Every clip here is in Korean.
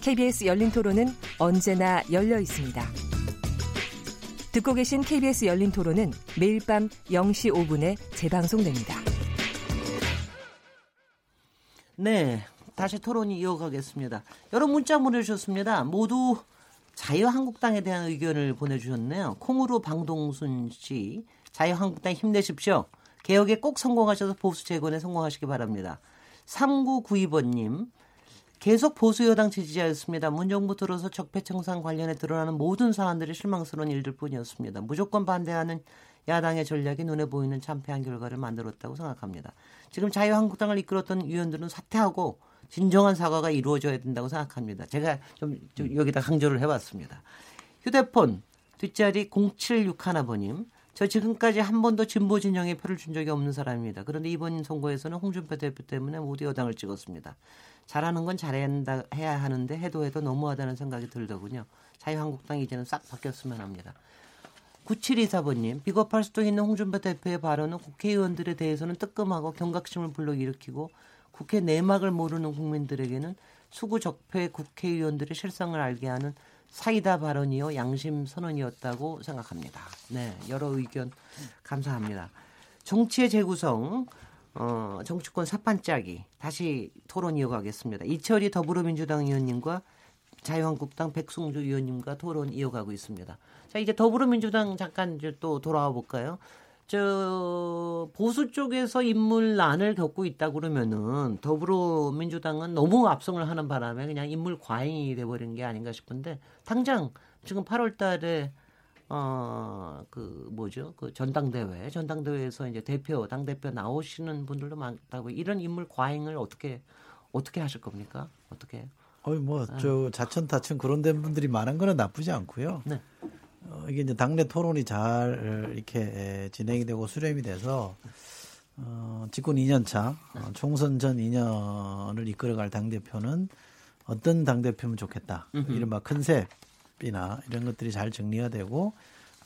KBS 열린 토론은 언제나 열려 있습니다. 듣고 계신 KBS 열린 토론은 매일 밤 0시 5분에 재방송됩니다. 네. 다시 토론이 이어가겠습니다. 여러 문자 보내주셨습니다. 모두 자유한국당에 대한 의견을 보내주셨네요. 콩으로 방동순 씨, 자유한국당 힘내십시오. 개혁에 꼭 성공하셔서 보수 재건에 성공하시기 바랍니다. 3992번님, 계속 보수 여당 지지자였습니다. 문정부 들어서 적폐청산 관련해 드러나는 모든 사안들이 실망스러운 일들 뿐이었습니다. 무조건 반대하는 야당의 전략이 눈에 보이는 참패한 결과를 만들었다고 생각합니다. 지금 자유한국당을 이끌었던 위원들은 사퇴하고 진정한 사과가 이루어져야 된다고 생각합니다. 제가 좀, 좀 여기다 강조를 해봤습니다. 휴대폰 뒷자리 0761번님. 저 지금까지 한 번도 진보 진영에 표를 준 적이 없는 사람입니다. 그런데 이번 선거에서는 홍준표 대표 때문에 모두 여당을 찍었습니다. 잘하는 건 잘해야 한다, 해야 하는데 해도 해도 너무하다는 생각이 들더군요. 자유한국당 이제는 싹 바뀌었으면 합니다. 9724번님, 비겁할 수도 있는 홍준표 대표의 발언은 국회의원들에 대해서는 뜨끔하고 경각심을 불러일으키고 국회 내막을 모르는 국민들에게는 수구 적폐 국회의원들의 실상을 알게 하는 사이다 발언이요 양심 선언이었다고 생각합니다. 네, 여러 의견 감사합니다. 정치의 재구성, 어, 정치권 사판짜기 다시 토론 이어가겠습니다. 이철이 더불어민주당 의원님과 자유한국당 백승주 의원님과 토론 이어가고 있습니다. 자 이제 더불어민주당 잠깐 이제 또 돌아와 볼까요? 저 보수 쪽에서 인물난을 겪고 있다 그러면은 더불어민주당은 너무 압승을 하는 바람에 그냥 인물 과잉이 돼버린 게 아닌가 싶은데 당장 지금 8월달에 어 그 뭐죠 그 전당대회 전당대회에서 이제 대표 당 대표 나오시는 분들도 많다고 이런 인물 과잉을 어떻게 어떻게 하실 겁니까 어떻게? 어이 뭐저 아. 자천타천 그런 된 분들이 많은 거는 나쁘지 않고요. 네. 어, 이게 이제 당내 토론이 잘 이렇게 진행이 되고 수렴이 돼서 어, 집권 2년 차 어, 총선 전 2년을 이끌어갈 당 대표는 어떤 당 대표면 좋겠다. 이른바 컨셉이나 이런 것들이 잘 정리가 되고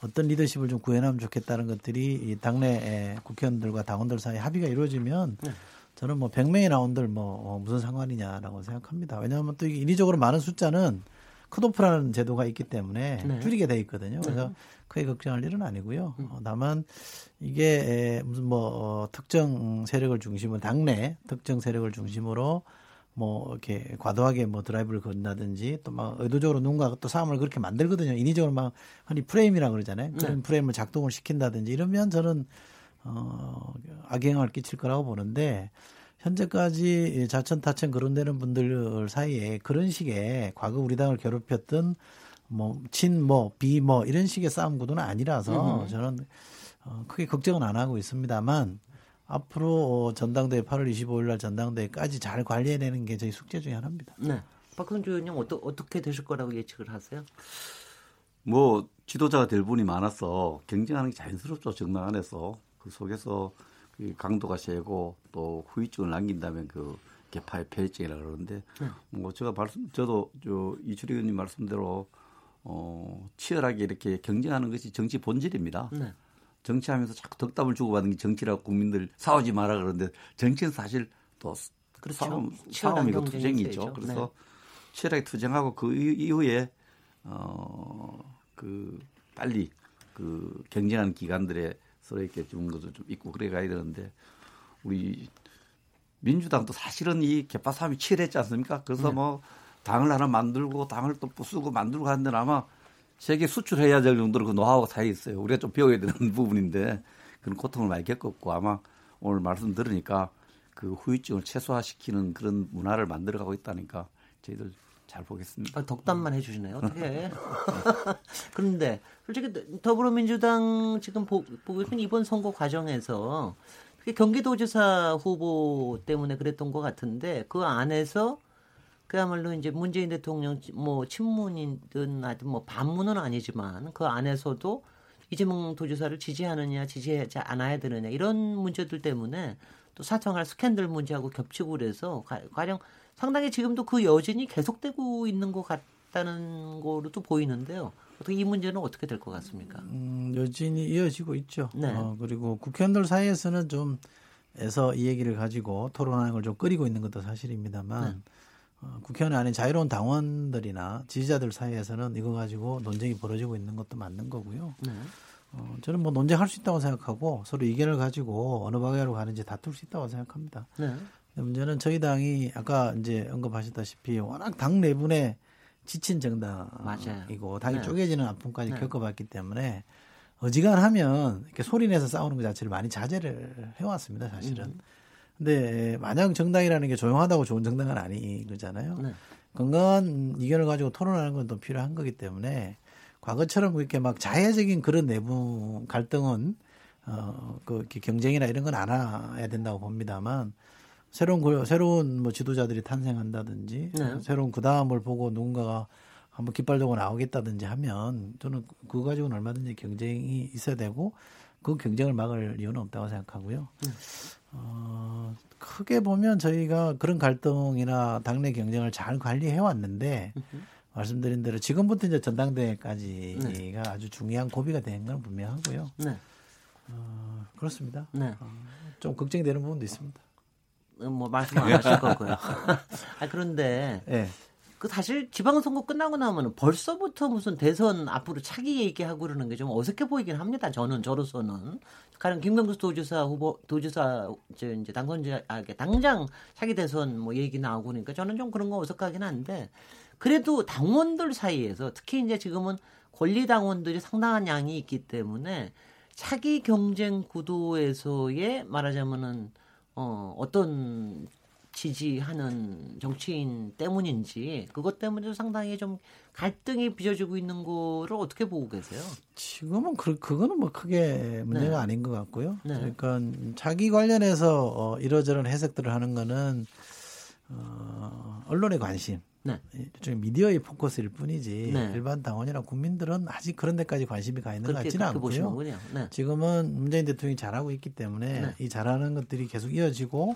어떤 리더십을 좀 구현하면 좋겠다는 것들이 이 당내 국회의원들과 당원들 사이 합의가 이루어지면 네. 저는 뭐 100명이 나온들 뭐 어, 무슨 상관이냐라고 생각합니다. 왜냐하면 또 인위적으로 많은 숫자는 컷오프라는 제도가 있기 때문에 네. 줄이게 돼 있거든요. 그래서 네. 크게 걱정할 일은 아니고요. 음. 어, 다만 이게 무슨 뭐 어, 특정 세력을 중심으로 당내 특정 세력을 중심으로 뭐 이렇게 과도하게 뭐 드라이브를 건다든지 또 막 의도적으로 누군가 또 싸움을 그렇게 만들거든요. 인위적으로 막 흔히 프레임이라 그러잖아요. 그런 네. 프레임을 작동을 시킨다든지 이러면 저는 어 악영향을 끼칠 거라고 보는데 현재까지 자천 타천 거론되는 분들 사이에 그런 식의 과거 우리 당을 괴롭혔던 뭐친뭐 비뭐 이런 식의 싸움 구도는 아니라서 음. 저는 어, 크게 걱정은 안 하고 있습니다만 앞으로 전당대회 8월 25일 날 전당대회까지 잘 관리해내는 게 저희 숙제 중에 하나입니다. 네. 박근주 의원님 어떠, 어떻게 되실 거라고 예측을 하세요? 뭐 지도자가 될 분이 많아서 경쟁하는 게 자연스럽죠 정당 안에서 그 속에서 그 강도가 세고 또 후유증을 남긴다면 그 개파의 폐해증이라 그러는데 네. 뭐 제가 말씀 저도 저 이철희 의원님 말씀대로 어 치열하게 이렇게 경쟁하는 것이 정치 본질입니다. 네. 정치하면서 자꾸 덕담을 주고받는 게 정치라고 국민들 싸우지 마라 그러는데 정치는 사실 또 그렇죠. 싸움, 싸움이고 투쟁이죠. 그래서 네. 치열하게 투쟁하고 그 이후에 어그 빨리 그 경쟁하는 기관들의 서로 이렇게 주는 것도 좀 있고 그래 가야 되는데 우리 민주당도 사실은 이 개파 싸움이 치열했지 않습니까? 그래서 네. 뭐 당을 하나 만들고 당을 또 부수고 만들고 하는데 아마 세계 수출해야 될 정도로 그 노하우가 다 있어요. 우리가 좀 배워야 되는 부분인데 그런 고통을 많이 겪었고 아마 오늘 말씀 들으니까 그 후유증을 최소화시키는 그런 문화를 만들어가고 있다니까 저희들 잘 보겠습니다. 아, 덕담만 해주시네요. 어떻게? 그런데 솔직히 더불어민주당 지금 보, 보고 있는 이번 선거 과정에서 경기도지사 후보 때문에 그랬던 것 같은데 그 안에서 그야말로 이제 문재인 대통령 뭐 친문이든 하여튼 뭐 반문은 아니지만 그 안에서도 이재명 도지사를 지지하느냐 지지하지 않아야 되느냐 이런 문제들 때문에 또 사청할 스캔들 문제하고 겹치고 그래서 가령 상당히 지금도 그 여진이 계속되고 있는 것 같다는 거로도 보이는데요. 어떻게 이 문제는 어떻게 될 것 같습니까? 음, 여진이 이어지고 있죠. 네. 어, 그리고 국회의원들 사이에서는 좀 에서 이 얘기를 가지고 토론하는 걸 좀 끓이고 있는 것도 사실입니다만 네. 어, 국회의원 아닌 자유로운 당원들이나 지지자들 사이에서는 이거 가지고 논쟁이 벌어지고 있는 것도 맞는 거고요. 네. 어, 저는 뭐 논쟁할 수 있다고 생각하고 서로 의견을 가지고 어느 방향으로 가는지 다툴 수 있다고 생각합니다. 네. 문제는 저희 당이 아까 이제 언급하셨다시피 워낙 당 내분에 지친 정당이고 당이 네. 쪼개지는 아픔까지 네. 겪어봤기 때문에 어지간하면 이렇게 소리내서 싸우는 것 자체를 많이 자제를 해왔습니다, 사실은. 음. 근데 마냥 정당이라는 게 조용하다고 좋은 정당은 아니 거잖아요. 네. 건강한 의견을 가지고 토론하는 건또 필요한 거기 때문에 과거처럼 그렇게 막 자해적인 그런 내부 갈등은 어그 경쟁이나 이런 건 안 해야 된다고 봅니다만 새로운 새로운 뭐 지도자들이 탄생한다든지 네. 새로운 그 다음을 보고 누군가가 한번 깃발 들고 나오겠다든지 하면 저는 그거 가지고는 얼마든지 경쟁이 있어야 되고 그 경쟁을 막을 이유는 없다고 생각하고요. 네. 어, 크게 보면 저희가 그런 갈등이나 당내 경쟁을 잘 관리해 왔는데 말씀드린 대로 지금부터 이제 전당대회까지가 네. 아주 중요한 고비가 되는 건 분명하고요. 네. 어, 그렇습니다. 네. 어, 좀 걱정이 되는 부분도 있습니다. 음, 뭐 말씀 안 하실 거고요. 아 그런데 네. 그 사실 지방선거 끝나고 나면 벌써부터 무슨 대선 앞으로 차기 얘기하고 그러는 게 좀 어색해 보이긴 합니다. 저는 저로서는 가령 김경수 도지사 후보 도지사 이제, 이제 당선자 아 당장 차기 대선 뭐 얘기 나오고 그러니까 저는 좀 그런 거 어색하긴 한데 그래도 당원들 사이에서 특히 이제 지금은 권리 당원들이 상당한 양이 있기 때문에 차기 경쟁 구도에서의 말하자면은 어 어떤 지지하는 정치인 때문인지 그것 때문에 상당히 좀 갈등이 빚어지고 있는 거를 어떻게 보고 계세요? 지금은 그 그거는 뭐 크게 문제가 네. 아닌 것 같고요. 네. 그러니까 자기 관련해서 어, 이러저런 해석들을 하는 거는 어, 언론의 관심, 네. 일종의 미디어의 포커스일 뿐이지 네. 일반 당원이나 국민들은 아직 그런 데까지 관심이 가 있는 것 같지는 않고요. 네. 지금은 문재인 대통령이 잘하고 있기 때문에 네. 이 잘하는 것들이 계속 이어지고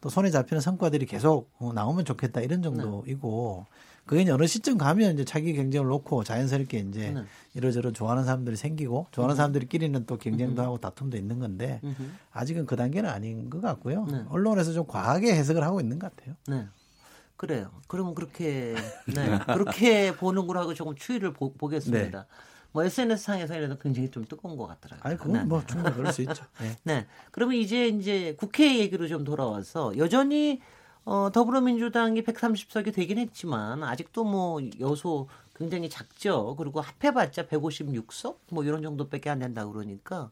또 손에 잡히는 성과들이 계속 어, 나오면 좋겠다 이런 정도이고 그게 어느 시점 가면 이제 자기 경쟁을 놓고 자연스럽게 이제 네. 이러저러 좋아하는 사람들이 생기고 좋아하는 음. 사람들끼리는 또 경쟁도 하고 다툼도 있는 건데 아직은 그 단계는 아닌 것 같고요. 네. 언론에서 좀 과하게 해석을 하고 있는 것 같아요. 네. 그래요. 그러면 그렇게 네. 그렇게 보는 걸하고 조금 추이를 보, 겠습니다 네. 뭐 SNS 상에서 이래도 굉장히 좀 뜨거운 것 같더라고요. 아니 그건 네. 뭐 충분히 그럴 수 있죠. 네. 네. 그러면 이제 이제 국회 얘기로 좀 돌아와서 여전히 어, 더불어민주당이 130석이 되긴 했지만 아직도 뭐 여소 굉장히 작죠. 그리고 합해봤자 156석 뭐 이런 정도밖에 안 된다 그러니까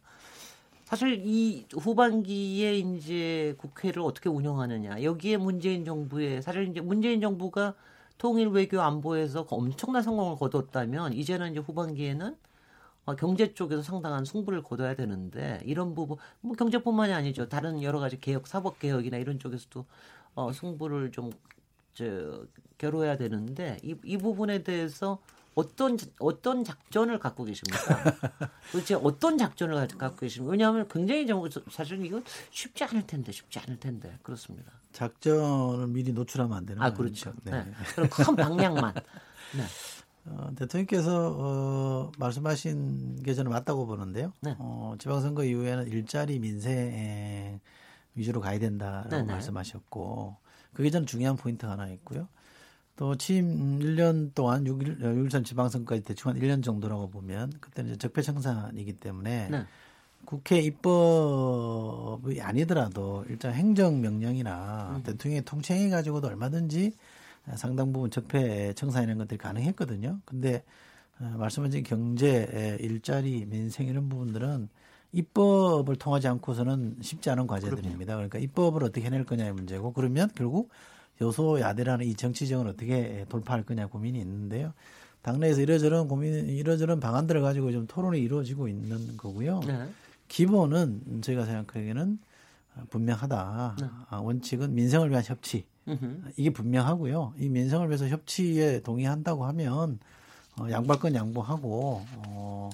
사실 이 후반기에 이제 국회를 어떻게 운영하느냐. 여기에 문재인 정부의 사실 이제 문재인 정부가 통일 외교 안보에서 엄청난 성공을 거뒀다면 이제는 이제 후반기에는 어, 경제 쪽에서 상당한 승부를 거둬야 되는데 이런 부분 뭐 경제뿐만이 아니죠. 다른 여러 가지 개혁 사법 개혁이나 이런 쪽에서도 어, 승부를 좀 저, 겨뤄야 되는데 이, 이 부분에 대해서 어떤 어떤 작전을 갖고 계십니까? 도대체 어떤 작전을 갖고 계십니까? 왜냐하면 굉장히 좀 사실 이거 쉽지 않을 텐데 쉽지 않을 텐데 그렇습니다. 작전을 미리 노출하면 안 되는 아 그렇죠. 네. 네. 그럼 큰 방향만. 네. 어, 대통령께서 어, 말씀하신 게 저는 맞다고 보는데요. 네. 어, 지방선거 이후에는 일자리 민생 위주로 가야 된다라고 네네. 말씀하셨고 그게 저는 중요한 포인트 하나 있고요. 또 취임 1년 동안 6일, 6.13 지방선거까지 대충 한 1년 정도라고 보면 그때는 이제 적폐청산이기 때문에 네. 국회 입법이 아니더라도 일단 행정명령이나 음. 대통령의 통치행위 가지고도 얼마든지 상당 부분 적폐 청산 이런 것들이 가능했거든요. 근데 어, 말씀하신 경제, 일자리, 민생 이런 부분들은 입법을 통하지 않고서는 쉽지 않은 과제들입니다. 그러니까 입법을 어떻게 해낼 거냐의 문제고 그러면 결국 여소야대라는 이 정치정을 어떻게 돌파할 거냐 고민이 있는데요. 당내에서 이러저런 고민, 이러저런 방안들을 가지고 좀 토론이 이루어지고 있는 거고요. 네. 기본은 저희가 생각하기에는 분명하다. 네. 아, 원칙은 민생을 위한 협치. 이게 분명하고요. 이 민생을 위해서 협치에 동의한다고 하면 어, 양발권 양보하고 어,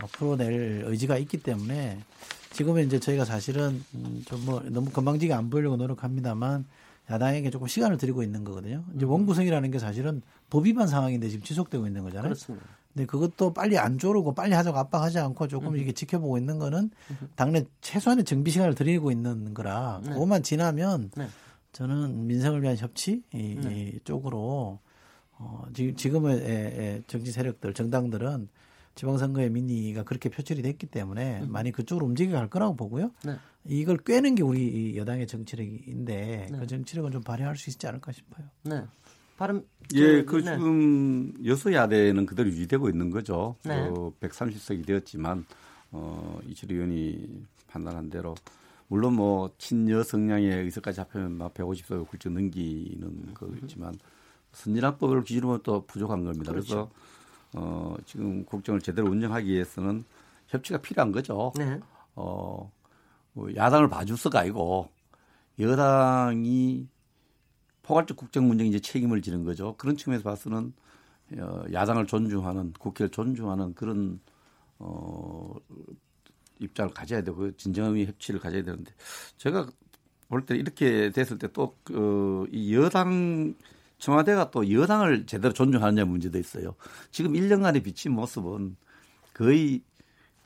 어, 풀어낼 의지가 있기 때문에 지금은 이제 저희가 사실은 음, 좀뭐 너무 건방지게 안 보이려고 노력합니다만 야당에게 조금 시간을 드리고 있는 거거든요. 이제 음. 원구성이라는 게 사실은 법 위반 상황인데 지금 지속되고 있는 거잖아요. 그렇습니다. 근데 그것도 빨리 안 조르고 빨리 하자고 압박하지 않고 조금 음. 이게 지켜보고 있는 거는 당내 최소한의 정비 시간을 드리고 있는 거라 네. 그것만 지나면 네. 저는 민생을 위한 협치 이, 네. 쪽으로 어, 지금의 정치 세력들 정당들은 지방선거의 민의가 그렇게 표출이 됐기 때문에 음. 많이 그쪽으로 움직여 갈 거라고 보고요. 네. 이걸 꿰는 게 우리 여당의 정치력인데 네. 그 정치력은 좀 발휘할 수 있지 않을까 싶어요. 네. 발음 예, 그 네. 지금 여소야대는 그대로 유지되고 있는 거죠. 네. 그 130석이 되었지만 어 이철 의원이 판단한 대로 물론 뭐 친여 성향의 의석까지 합하면 막 150석 훌쩍 넘기는 거겠지만 선진화법을 기준으로 또 부족한 겁니다. 그렇죠. 그래서 어, 지금 국정을 제대로 운영하기 위해서는 협치가 필요한 거죠. 네. 어, 뭐 야당을 봐줄 수가 아니고 여당이 포괄적 국정 문제에 이제 책임을 지는 거죠. 그런 측면에서 봐서는 어, 야당을 존중하는 국회를 존중하는 그런 어, 입장을 가져야 되고 진정의 협치를 가져야 되는데 제가 볼 때 이렇게 됐을 때 또이 그, 여당 청와대가 또 여당을 제대로 존중하느냐 문제도 있어요. 지금 1년간의 비친 모습은 거의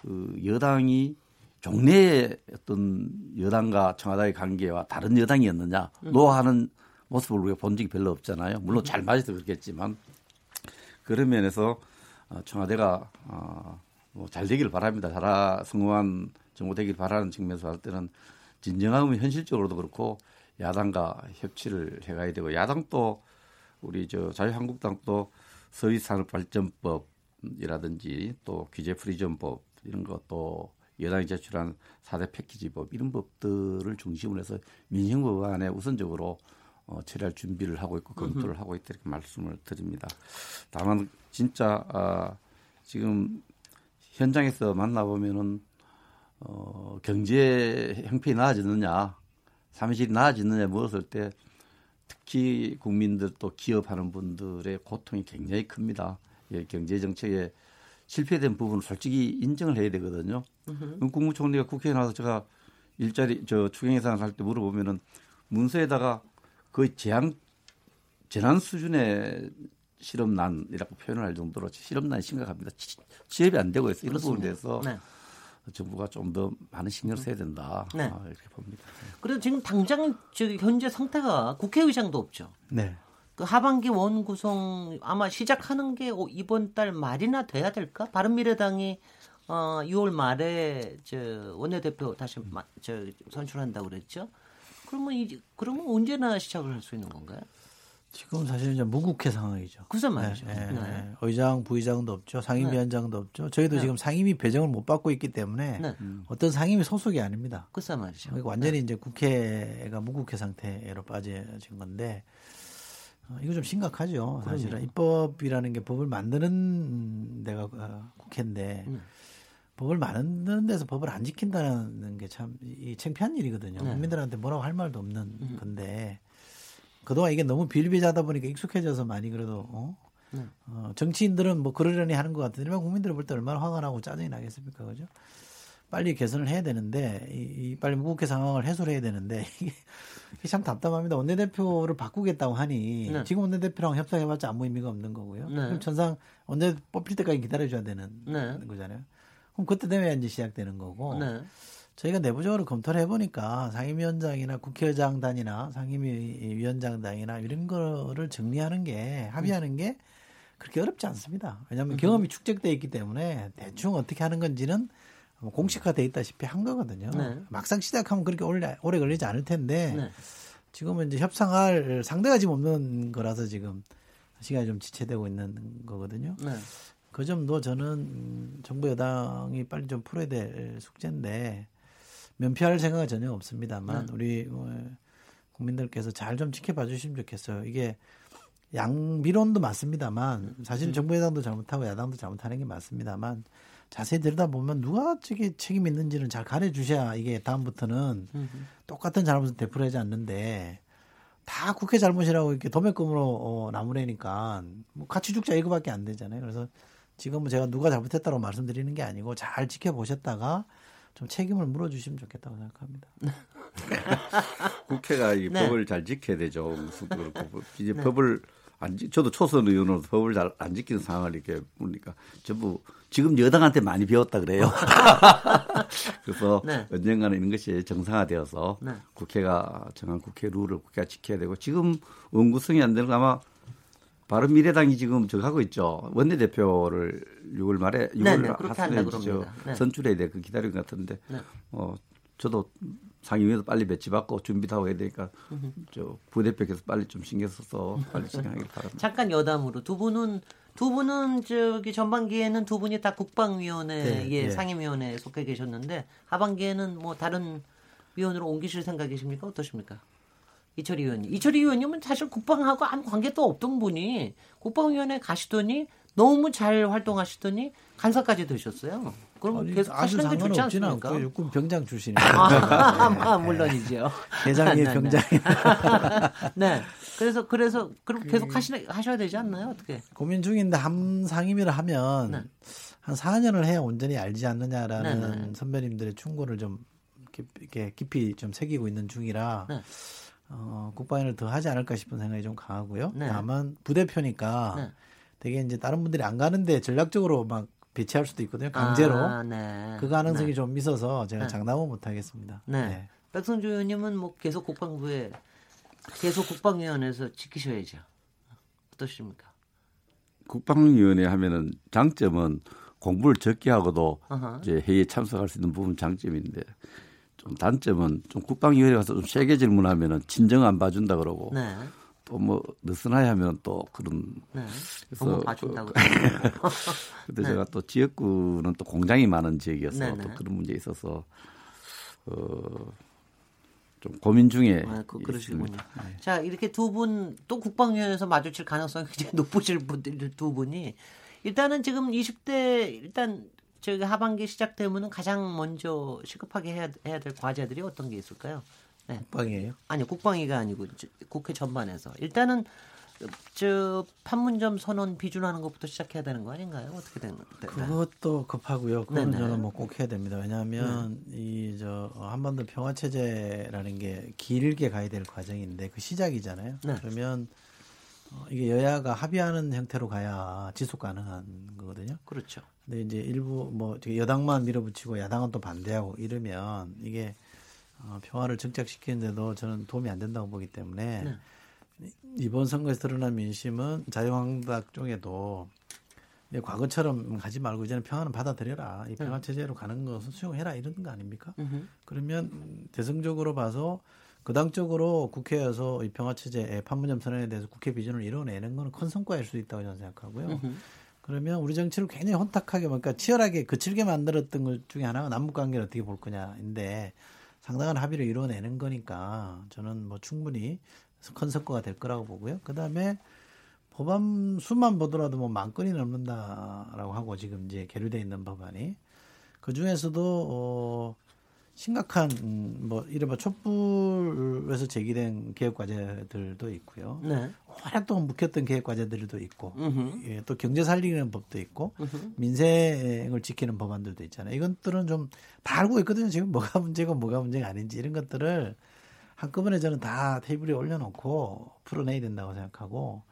그 여당이 종래의 어떤 여당과 청와대의 관계와 다른 여당이었느냐 음. 노하는 모습을 우리가 본 적이 별로 없잖아요. 물론 잘 맞아서 그렇겠지만 그런 면에서 어, 청와대가 어, 뭐잘 되기를 바랍니다. 잘 성공한 정부 되기를 바라는 측면에서 할 때는 진정하면 현실적으로도 그렇고 야당과 협치를 해가야 되고 야당도 우리 저 자유한국당도 서비스산업발전법이라든지 또 규제 프리즘법 이런 것도 여당이 제출한 4대 패키지법 이런 법들을 중심으로 해서 민생 법안에 우선적으로 어, 처리할 준비를 하고 있고 검토를 하고 있다 이렇게 말씀을 드립니다. 다만 진짜 아, 지금 현장에서 만나보면은 어, 경제 형편이 나아지느냐, 사무실이 나아지느냐 물었을 때 특히 국민들 또 기업하는 분들의 고통이 굉장히 큽니다. 예, 경제 정책에 실패된 부분을 솔직히 인정을 해야 되거든요. 으흠. 국무총리가 국회에 나와서 제가 일자리 저 추경 예산을 할 때 물어보면은 문서에다가 거의 재앙 재난 수준의 실업난이라고 표현을 할 정도로 실업난이 심각합니다. 취업이 안 되고 있어요. 이런 부분에 대해서 네. 정부가 좀 더 많은 신경을 써야 된다. 네. 아, 이렇게 봅니다. 그래도 지금 당장 현재 상태가 국회의장도 없죠. 네. 그 하반기 원 구성 아마 시작하는 게 이번 달 말이나 돼야 될까? 바른미래당이 어 6월 말에 저 원내대표 다시 저 선출한다고 그랬죠. 그러면 이 그러면 언제나 시작을 할 수 있는 건가요? 지금 사실 이제 무국회 상황이죠. 그죠 말이죠. 네, 네, 네. 의장, 부의장도 없죠. 상임위원장도 네. 없죠. 저희도 네. 지금 상임위 배정을 못 받고 있기 때문에 네. 어떤 상임위 소속이 아닙니다. 그죠 말이죠. 그러니까 완전히 이제 국회가 무국회 상태로 빠져진 건데 어, 이거 좀 심각하죠. 사실은 그럼요. 입법이라는 게 법을 만드는 데가 어, 국회인데 법을 만드는 데서 법을 안 지킨다는 게 참 이 창피한 일이거든요. 국민들한테 뭐라고 할 말도 없는 음. 건데. 그동안 이게 너무 비일비재하다 보니까 익숙해져서 많이 그래도 어? 네. 어, 정치인들은 뭐 그러려니 하는 것 같은데 국민들을 볼 때 얼마나 화가 나고 짜증이 나겠습니까, 그죠? 빨리 개선을 해야 되는데 이, 이 빨리 무국회 상황을 해소를 해야 되는데 이게 참 답답합니다. 원내대표를 바꾸겠다고 하니 네. 지금 원내대표랑 협상해봤자 아무 의미가 없는 거고요. 네. 그럼 전상 원내 뽑힐 때까지 기다려줘야 되는 네. 거잖아요. 그럼 그때 되면 이제 시작되는 거고. 네. 저희가 내부적으로 검토를 해보니까 상임위원장이나 국회의장단이나 상임위원장단이나 이런 거를 정리하는 게 합의하는 게 그렇게 어렵지 않습니다. 왜냐하면 경험이 축적돼 있기 때문에 대충 어떻게 하는 건지는 뭐 공식화돼 있다시피 한 거거든요. 네. 막상 시작하면 그렇게 오래, 오래 걸리지 않을 텐데 네. 지금은 이제 협상할 상대가 지금 없는 거라서 지금 시간이 좀 지체되고 있는 거거든요. 네. 그 점도 저는 정부 여당이 빨리 좀 풀어야 될 숙제인데 면피할 생각은 전혀 없습니다만 네. 우리 뭐 국민들께서 잘 좀 지켜봐 주시면 좋겠어요. 이게 양비론도 맞습니다만 사실 음. 정부 여당도 잘못하고 야당도 잘못하는 게 맞습니다만 자세히 들여다보면 누가 저게 책임 있는지는 잘 가려 주셔야 이게 다음부터는 음. 똑같은 잘못을 되풀이하지 않는데 다 국회 잘못이라고 이렇게 도매금으로 어, 나무래니까 뭐 같이 죽자 이거밖에 안 되잖아요. 그래서 지금은 제가 누가 잘못했다고 말씀드리는 게 아니고 잘 지켜보셨다가 좀 책임을 물어주시면 좋겠다고 생각합니다. 국회가 이 네. 법을 잘 지켜야 되죠. 그렇고 이제 네. 법을 안 지, 저도 초선 의원으로 법을 잘 안 지키는 상황을 이렇게 보니까 전부 지금 여당한테 많이 배웠다 그래요. 그래서 네. 언젠가는 이런 것이 정상화되어서 네. 국회가 정한 국회 룰을 국회가 지켜야 되고 지금 원구성이 안 되는 아마 바른 미래당이 지금 저거 하고 있죠. 원내대표를 6월 말에 6월 하순에 네. 선출해야 돼. 그 기다리는 것 같은데. 네. 어 저도 상임위도 빨리 배치받고 준비도 하고 해야 되니까 저 부대표께서 빨리 좀 신경 써서 빨리 진행하길 바랍니다. 잠깐 여담으로 두 분은 두 분은 저기 전반기에는 두 분이 다 국방위원회 네, 예, 네. 상임위원회에 속해 계셨는데 하반기에는 뭐 다른 위원으로 옮기실 생각이십니까? 어떠십니까? 이철희 의원님. 이철희 의원님은 사실 국방하고 아무 관계도 없던 분이 국방위원회 가시더니 너무 잘 활동하시더니 간사까지 되셨어요. 그럼 아니, 계속 하시는 게 좋지 않습니까? 않고 육군 병장 출신이에요. 아, 물론이죠. 대장이 네, 네. 병장. 네. 그래서 그래서 그럼 계속 그, 하시 하셔야 되지 않나요? 어떻게? 고민 중인데 한 상임위를 하면 네. 한 4년을 해야 온전히 알지 않느냐라는 네, 네. 선배님들의 충고를 좀 이렇게 깊이 좀 새기고 있는 중이라 네. 어, 국방위를 더 하지 않을까 싶은 생각이 좀 강하고요. 다만 부대표니까 되게 이제 다른 분들이 안 가는데 전략적으로 막 배치할 수도 있거든요. 강제로. 아, 네. 그 가능성이 네. 좀 있어서 제가 네. 장담은 못 하겠습니다. 네. 네. 백성주 의원님은 뭐 계속 국방부에 계속 국방위원회에서 지키셔야죠. 어떠십니까? 국방위원회 하면은 장점은 공부를 적게 하고도 uh-huh. 이제 회의에 참석할 수 있는 부분 장점인데 좀 단점은 좀 국방위원회 가서 좀 세게 질문하면은 친정 안 봐준다 그러고 네. 또뭐 느슨하게 하면 또 그런 네. 그래서 봐준다고. 근데 네. 제가 또 지역구는 또 공장이 많은 지역이어서 네, 또 네. 그런 문제에 있어서 어. 좀 고민 중에 아, 그, 그러시군요. 네. 자 이렇게 두 분 또 국방위원회에서 마주칠 가능성이 굉장히 높으실 분들 두 분이 일단은 지금 20대 일단 저기 하반기 시작되면은 가장 먼저 시급하게 해야, 해야 될 과제들이 어떤 게 있을까요? 네. 국방이에요? 아니요, 국방위가 아니고 국회 전반에서 일단은 저 판문점 선언 비준하는 것부터 시작해야 되는 거 아닌가요? 어떻게 되는 그것도 급하고요. 그건 저는 뭐 꼭 해야 됩니다. 왜냐하면 네. 이저 한반도 평화 체제라는 게 길게 가야 될 과정인데 그 시작이잖아요. 네. 그러면 어, 이게 여야가 합의하는 형태로 가야 지속 가능한 거거든요. 그렇죠. 근데 이제 일부 뭐 여당만 밀어붙이고 야당은 또 반대하고 이러면 이게 어, 평화를 정착시키는데도 저는 도움이 안 된다고 보기 때문에 네. 이번 선거에서 드러난 민심은 자유한국당 쪽에도 과거처럼 가지 말고 이제는 평화는 받아들여라. 이 네. 평화 체제로 가는 것은 수용해라 이런 거 아닙니까? 으흠. 그러면 대승적으로 봐서 그 당적으로 국회에서 이 평화 체제의 판문점 선언에 대해서 국회 비전을 이뤄내는 것은 큰 성과일 수 있다고 저는 생각하고요. 으흠. 그러면 우리 정치를 굉장히 혼탁하게 그러니까 치열하게 거칠게 만들었던 것 중에 하나가 남북 관계를 어떻게 볼 거냐인데 상당한 합의를 이뤄내는 거니까 저는 뭐 충분히 큰 성과가 될 거라고 보고요. 그 다음에 법안 수만 보더라도 뭐 만 건이 넘는다라고 하고 지금 이제 계류돼 있는 법안이 그 중에서도 어 심각한 음, 뭐 이른바 촛불에서 제기된 개혁 과제들도 있고요. 네. 오랫동안 묵혔던 개혁 과제들도 있고, 예, 또 경제 살리는 법도 있고, 으흠. 민생을 지키는 법안들도 있잖아요. 이것들은 좀 다 알고 있거든요. 지금 뭐가 문제고 뭐가 문제가 아닌지 이런 것들을 한꺼번에 저는 다 테이블에 올려놓고 풀어내야 된다고 생각하고 어,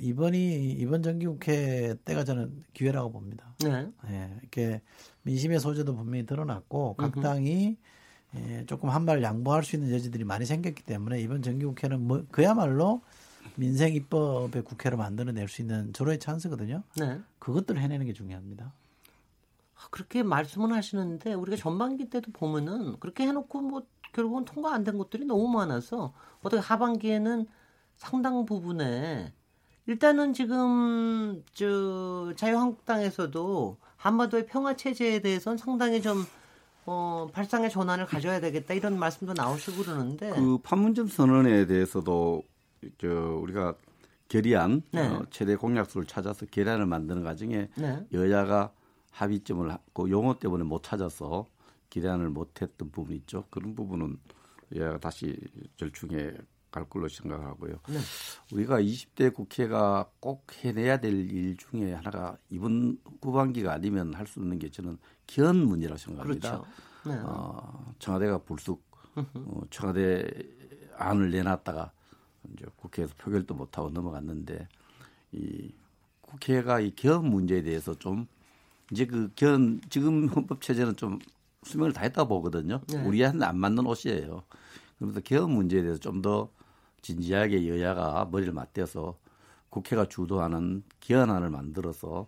이번이 이번 정기국회 때가 저는 기회라고 봅니다. 네. 예, 이렇게 민심의 소재도 분명히 드러났고 각 당이 예, 조금 한 발 양보할 수 있는 여지들이 많이 생겼기 때문에 이번 정기국회는 뭐 그야말로 민생 입법의 국회로 만들어낼 수 있는 절호의 찬스거든요. 네. 그것들을 해내는 게 중요합니다. 아, 그렇게 말씀을 하시는데 우리가 전반기 때도 보면은 그렇게 해놓고 뭐 결국은 통과 안 된 것들이 너무 많아서 어떻게 하반기에는 상당 부분에 일단은 지금 저 자유한국당에서도 한반도의 평화 체제에 대해서는 상당히 좀 어, 발상의 전환을 가져야 되겠다 이런 말씀도 나오시고 그러는데 그 판문점 선언에 대해서도 저 우리가 결의안 네. 어, 최대 공약수를 찾아서 결의안을 만드는 과정에 네. 여야가 합의점을 그 용어 때문에 못 찾아서 결의안을 못했던 부분이 있죠. 그런 부분은 여야가 다시 절충해 갈 걸로 생각하고요. 네. 우리가 20대 국회가 꼭 해내야 될 일 중에 하나가 이번 후반기가 아니면 할 수 없는 게 저는 기원 문제라고 생각합니다. 그렇죠. 네. 어, 청와대가 불쑥 어, 청와대 안을 내놨다가 이제 국회에서 표결도 못하고 넘어갔는데 이 국회가 이 개헌 문제에 대해서 좀 이제 그 개헌 지금 헌법 체제는 좀 수명을 다 했다 보거든요. 네. 우리한테 안 맞는 옷이에요. 그래서 개헌 문제에 대해서 좀 더 진지하게 여야가 머리를 맞대서 국회가 주도하는 개헌안을 만들어서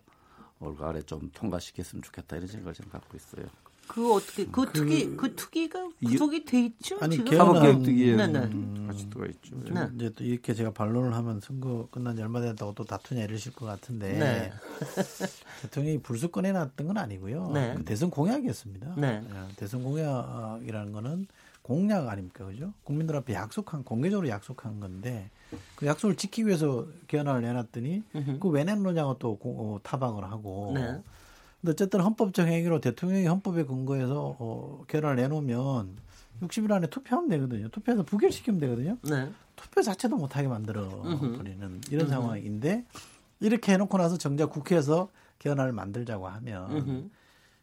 올 가을에 좀 통과시켰으면 좋겠다 이런 생각을 저는 갖고 있어요. 그 어떻게 그, 그 투기 그 투기가 구속이 돼 있죠? 아니 지금 사법개혁 투기에 네, 네. 음, 같이 들어가 있죠. 네. 이제 또 이렇게 제가 반론을 하면 선거 끝난 지 얼마 됐다고 또 다투냐 이러실 것 같은데 네. 대통령이 불쑥 꺼내놨던 건 아니고요. 네. 그 대선 공약이었습니다. 네. 예, 대선 공약이라는 거는 공약 아닙니까, 그죠? 국민들 앞에 약속한 공개적으로 약속한 건데 그 약속을 지키기 위해서 개헌안을 내놨더니 그 왜 내놓냐고 또 어, 타박을 하고. 네. 근데 어쨌든 헌법적 행위로 대통령이 헌법에 근거해서 어, 결혼을 내놓으면 60일 안에 투표하면 되거든요. 투표해서 부결시키면 되거든요. 네. 투표 자체도 못하게 만들어 버리는 이런. 상황인데 이렇게 해놓고 나서 정작 국회에서 개헌안을 만들자고 하면.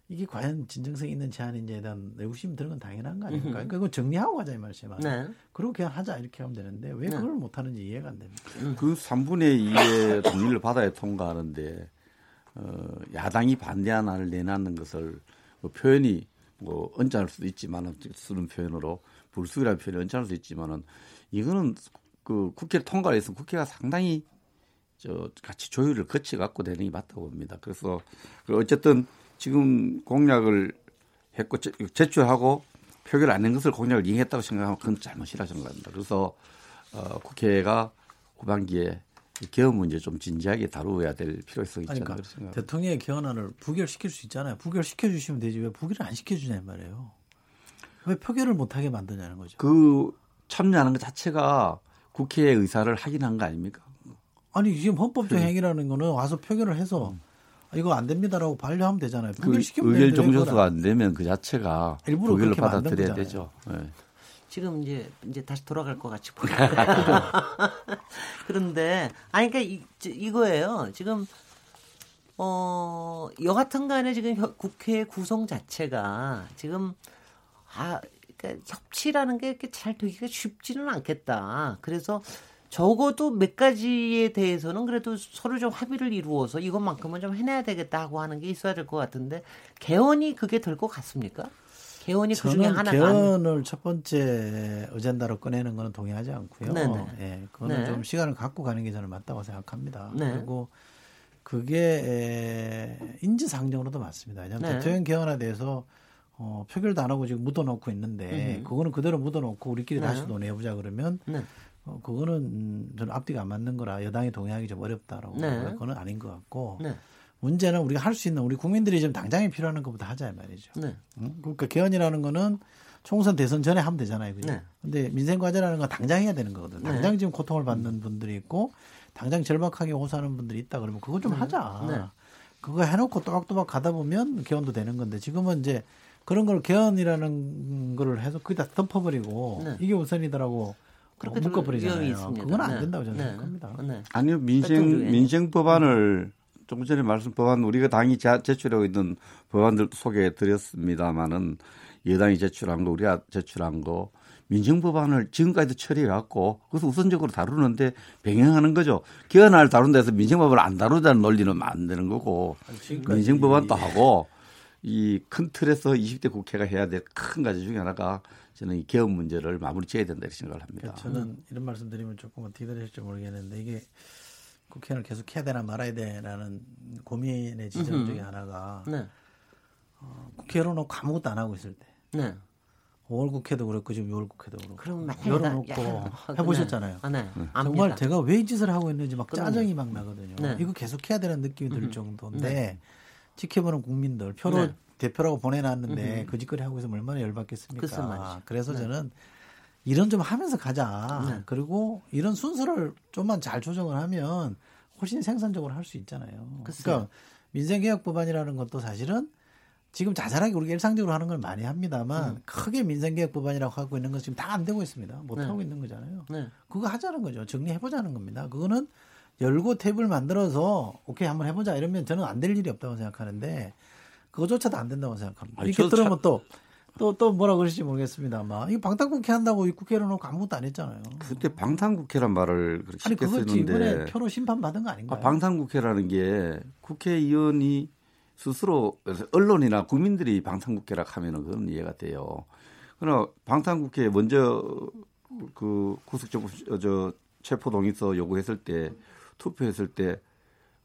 이게 과연 진정성 있는 제안인지에 대한 의구심이 드는 건 당연한 거 아닙니까? 그러니까 그거 정리하고 가자 이 말이죠. 네. 그리고 개헌하자 이렇게 하면 되는데 왜 네. 그걸 못하는지 이해가 안 됩니다. 그 3분의 2의 동의를 받아야 통과하는데 어, 야당이 반대한 안을 내놨는 것을 뭐 표현이 뭐 언짢을 수도 있지만은 쓰는 표현으로 불수이라는 표현이 언짢을 수 있지만은 이거는 그 국회를 통과해서 국회가 상당히 저 같이 조율을 거치 갖고 되는 게 맞다고 봅니다. 그래서 그 어쨌든 지금 공약을 했고 제출하고 표결 안낸 것을 공약을 이행했다고 생각하면 그건 잘못이라 생각합니다. 그래서 어, 국회가 후반기에 개헌 문제 좀 진지하게 다루어야 될 필요성이 있잖아요. 그러니까 대통령의 개헌안을 부결시킬 수 있잖아요. 부결시켜 주시면 되지 왜 부결을 안 시켜주냐 말이에요. 왜 표결을 못하게 만드냐는 거죠. 그 참여하는 것 자체가 국회의 의사를 확인한 거 아닙니까? 아니 지금 헌법적 행위라는 거는 와서 표결을 해서 음. 이거 안 됩니다라고 반려하면 되잖아요. 그그 의결 종료서가 안 되면 그 자체가 일부러 부결을 받아들여야 되죠. 네. 지금 이제 이제 다시 돌아갈 것 같이 보여요. 그런데 아니 그러니까 이, 이거예요. 지금 어 여하튼 간에 지금 국회 구성 자체가 지금 아 그러니까 협치라는 게 이렇게 잘 되기가 쉽지는 않겠다. 그래서 적어도 몇 가지에 대해서는 그래도 서로 좀 합의를 이루어서 이것만큼은 좀 해내야 되겠다고 하는 게 있어야 될 것 같은데 개헌이 그게 될 것 같습니까? 개헌이 그 중에 하나가 개헌을 첫 번째 어젠다로 꺼내는 거는 동의하지 않고요. 네네. 예, 그거는 네. 좀 시간을 갖고 가는 게 저는 맞다고 생각합니다. 네. 그리고 그게 인지상정으로도 맞습니다. 왜냐하면 네. 대통령 개헌에 대해서 어, 표결도 안 하고 지금 묻어놓고 있는데 음. 그거는 그대로 묻어놓고 우리끼리 다시 네. 논의해보자 그러면 네. 어, 그거는 저는 앞뒤가 안 맞는 거라 여당이 동의하기 좀 어렵다라고 네. 그거는 아닌 것 같고 네. 문제는 우리가 할 수 있는 우리 국민들이 지금 당장에 필요한 것보다 하자 말이죠. 네. 응? 그러니까 개헌이라는 거는 총선 대선 전에 하면 되잖아요. 그죠? 네. 근데 민생 과제라는 건 당장 해야 되는 거거든. 요 당장 네. 지금 고통을 받는 분들이 있고 당장 절박하게 호소하는 분들이 있다 그러면 그거 좀 네. 하자. 네. 그거 해놓고 또박또박 가다 보면 개헌도 되는 건데 지금은 이제 그런 걸 개헌이라는 거를 해서 거기다 덮어버리고 네. 이게 우선이더라고 그렇게 묶어버리잖아요. 그건 안 된다고 저는 생각합니다. 아니요 민생 민생 법안을 조금 전에 말씀 법안 우리가 당이 제출하고 있는 법안들 소개해 드렸습니다마는 여당이 제출한 거 우리가 제출한 거 민정 법안을 지금까지도 처리해 왔고 그래서 우선적으로 다루는데 병행하는 거죠. 개헌안을 다룬 데서 민정 법안을 안 다루자는 논리는 안 되는 거고 민정 법안도 하고 이 큰 틀에서 20대 국회가 해야 될 큰 가지 중에 하나가 저는 이 개헌 문제를 마무리 지어야 된다 이렇게 생각을 합니다. 저는 이런 말씀 드리면 조금 어떻게 들으실지 모르겠는데 이게 국회의원을 계속 해야 되나 말아야 되라는 고민의 지점 중에 하나가 네. 어, 국회의원 놓고 아무것도 안 하고 있을 때. 네. 5월 국회도 그렇고 지금 6월 국회도 그렇고. 그럼 열어놓고 야, 해보셨잖아요. 아, 네. 네. 정말 제가 왜 이 짓을 하고 있는지 막 짜증이 막 나거든요. 네. 이거 계속 해야 되는 느낌이 들 정도인데 네. 지켜보는 국민들 표로 네. 대표라고 보내놨는데 그 짓거리 하고 있으면 얼마나 열받겠습니까. 그래서 저는 이런 좀 하면서 가자. 네. 그리고 이런 순서를 좀만 잘 조정을 하면 훨씬 생산적으로 할 수 있잖아요. 글쎄요. 그러니까 민생개혁 법안이라는 것도 사실은 지금 자잘하게 우리가 일상적으로 하는 걸 많이 합니다만 음. 크게 민생개혁 법안이라고 하고 있는 건 지금 다 안 되고 있습니다. 못 네. 하고 있는 거잖아요. 네. 그거 하자는 거죠. 정리해 보자는 겁니다. 그거는 열고 탭을 만들어서 오케이 한번 해보자 이러면 저는 안 될 일이 없다고 생각하는데 그거조차도 안 된다고 생각합니다. 아니, 이렇게 들으면 또 또, 또 뭐라 그러실지 모르겠습니다만, 이 방탄국회 한다고 이 국회를 놓고 아무것도 안 했잖아요. 그때 방탄국회란 말을 그렇게 아니, 그걸 이번에 표로 심판받은 거 아닌가요? 아, 방탄국회라는 게 국회의원이 스스로 언론이나 국민들이 방탄국회라 하면은 그건 이해가 돼요. 그러나 방탄국회 먼저 그 구속적 저 체포동의서 요구했을 때 투표했을 때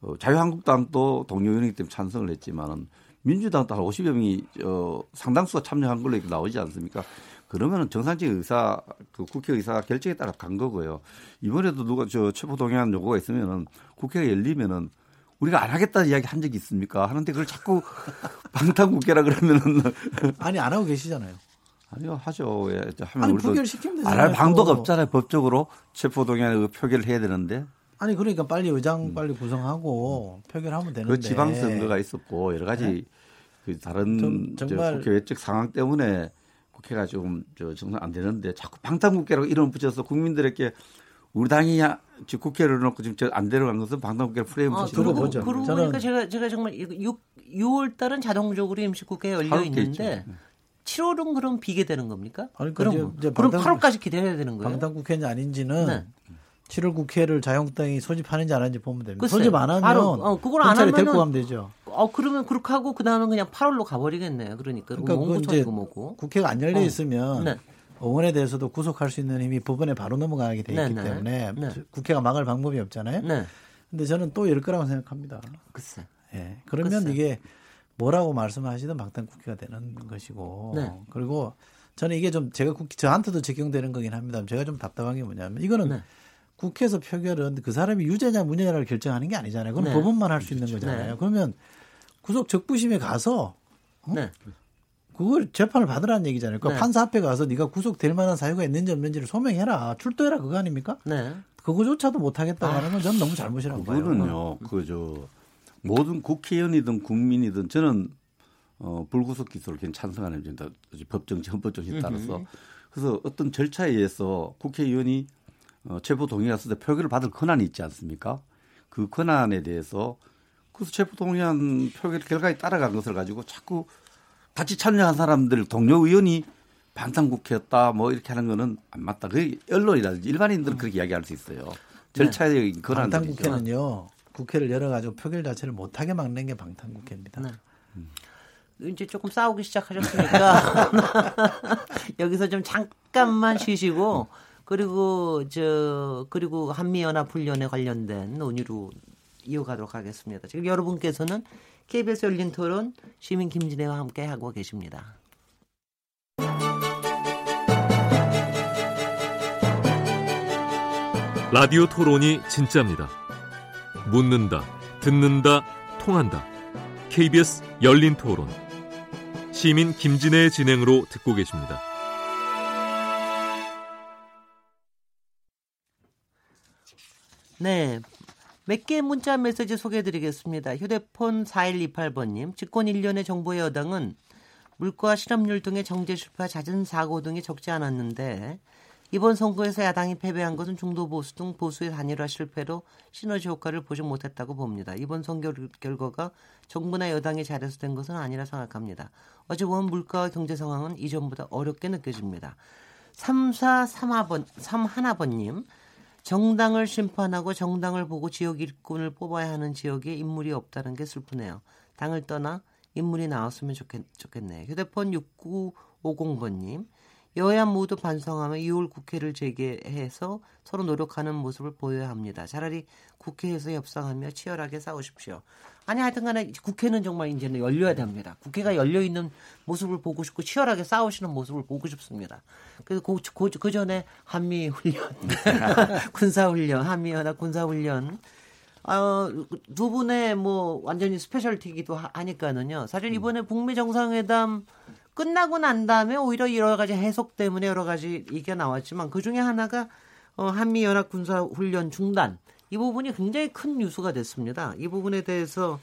어, 자유한국당도 동료 의원이기 때문에 찬성을 했지만은 민주당도 한 50여 명이 어, 상당수가 참여한 걸로 이렇게 나오지 않습니까? 그러면은 정상적인 의사, 그 국회 의사 결정에 따라 간 거고요. 이번에도 누가 저 체포 동의안 요구가 있으면은 국회가 열리면은 우리가 안 하겠다는 이야기 한 적이 있습니까? 하는데 그걸 자꾸 방탄국회라 그러면은 아니 안 하고 계시잖아요. 아니요 하죠. 왜 하면 아니, 우리도 안 할 방도가 없잖아요. 법적으로 체포 동의안 표결을 해야 되는데. 아니 그러니까 빨리 의장 음. 빨리 구성하고 표결하면 되는데. 그 지방 선거가 있었고 여러 가지 네? 그 다른 정말 국회 외적 상황 때문에 국회가 좀저 정상 안 되는데 자꾸 방탄국회라고 이름 붙여서 국민들에게 우리 당이 지 국회를 놓고 지금 저안 데려간 것은 방탄국회 프레임 아, 그러고 보죠. 그러고 보니까 제가 제가 정말 6 6월 달은 자동적으로 임시국회에 열려 있는데 7월은 그럼 비게 되는 겁니까? 아니, 그럼 이제, 이제 그럼 8월까지 기다려야 되는 거예요? 방탄국회는 아닌지는 네. 7월 국회를 자유한국당이 소집하는지 안 하는지 보면 됩니다. 글쎄, 소집 안 하면 바로, 어, 그걸 안 하면 데리고 가면 되죠. 어 그러면 그렇게 하고 그 다음에 그냥 8월로 가버리겠네요. 그러니까 그러니까 그 이제 뭐고. 국회가 안 열려 어. 있으면 어. 네. 의원에 대해서도 구속할 수 있는 힘이 법원에 바로 넘어가게 돼 있기 네, 네. 때문에 네. 국회가 막을 방법이 없잖아요. 네. 근데 저는 또 열 거라고 생각합니다. 글쎄. 예. 그러면 글쎄. 이게 뭐라고 말씀하시든 방탄 국회가 되는 것이고 네. 그리고 저는 이게 좀 제가 국회 저한테도 적용되는 거긴 합니다. 제가 좀 답답한 게 뭐냐면 이거는 네. 국회에서 표결은 그 사람이 유죄냐 무죄냐를 결정하는 게 아니잖아요. 그건 네. 법원만 할 수 있는 그렇죠. 거잖아요. 네. 그러면 구속 적부심에 가서 어? 네. 그걸 재판을 받으라는 얘기잖아요. 그러니까 네. 판사 앞에 가서 네가 구속될 만한 사유가 있는지 없는지를 소명해라. 출두해라 그거 아닙니까? 네. 그거조차도 못 하겠다고 아, 하는 건 저는 너무 잘못이라고 봐요. 그거는요. 그저 모든 국회의원이든 국민이든 저는 어, 불구속 기소를 그냥 찬성하는 입니다. 법정치 헌법정치에 따라서. 그래서 어떤 절차에 의해서 국회의원이 어, 체포 동의안 쓸때 표결을 받을 권한이 있지 않습니까? 그 권한에 대해서 그래서 체포 동의안 표결 결과에 따라간 것을 가지고 자꾸 같이 참여한 사람들 동료 의원이 반탄국회였다 뭐 이렇게 하는 거는 안 맞다. 그 언론이라든지 일반인들은 그렇게 이야기할 수 있어요. 절차의 네. 권한. 반탄국회는요. 국회를 열어가지고 표결 자체를 못하게 막는 게 방탄국회입니다. 네. 음. 이제 조금 싸우기 시작하셨으니까 여기서 좀 잠깐만 쉬시고 그리고 저 그리고 한미연합 훈련에 관련된 논의로 이어가도록 하겠습니다. 지금 여러분께서는 KBS 열린 토론 시민 김진애와 함께 하고 계십니다. 라디오 토론이 진짜입니다. 묻는다, 듣는다, 통한다. KBS 열린 토론. 시민 김진애의 진행으로 듣고 계십니다. 네. 몇 개의 문자 메시지 소개해 드리겠습니다. 휴대폰 4128번님, 집권 1년의 정부의 여당은 물가 실업률 등의 정제 실패와 잦은 사고 등이 적지 않았는데 이번 선거에서 야당이 패배한 것은 중도 보수 등 보수의 단일화 실패로 시너지 효과를 보지 못했다고 봅니다. 이번 선거 결과가 정부나 여당이 잘해서 된 것은 아니라 생각합니다. 어제 본 물가와 경제 상황은 이전보다 어렵게 느껴집니다. 3431번, 31번님, 정당을 심판하고 정당을 보고 지역 일꾼을 뽑아야 하는 지역에 인물이 없다는 게 슬프네요. 당을 떠나 인물이 나왔으면 좋겠, 좋겠네요. 휴대폰 6950번님. 여야 모두 반성하며 2월 국회를 재개해서 서로 노력하는 모습을 보여야 합니다. 차라리 국회에서 협상하며 치열하게 싸우십시오. 아니 하여튼 간에 국회는 정말 이제는 열려야 됩니다. 국회가 열려 있는 모습을 보고 싶고 치열하게 싸우시는 모습을 보고 싶습니다. 그래서 그, 그, 그 전에 한미 훈련, 군사 훈련, 한미 연합 군사 훈련 어, 두 분의 뭐 완전히 스페셜티기도 하니까는요. 사실 이번에 북미 정상회담 끝나고 난 다음에 오히려 여러 가지 해석 때문에 여러 가지 얘기가 나왔지만 그 중에 하나가 어, 한미 연합 군사 훈련 중단 이 부분이 굉장히 큰 뉴스가 됐습니다. 이 부분에 대해서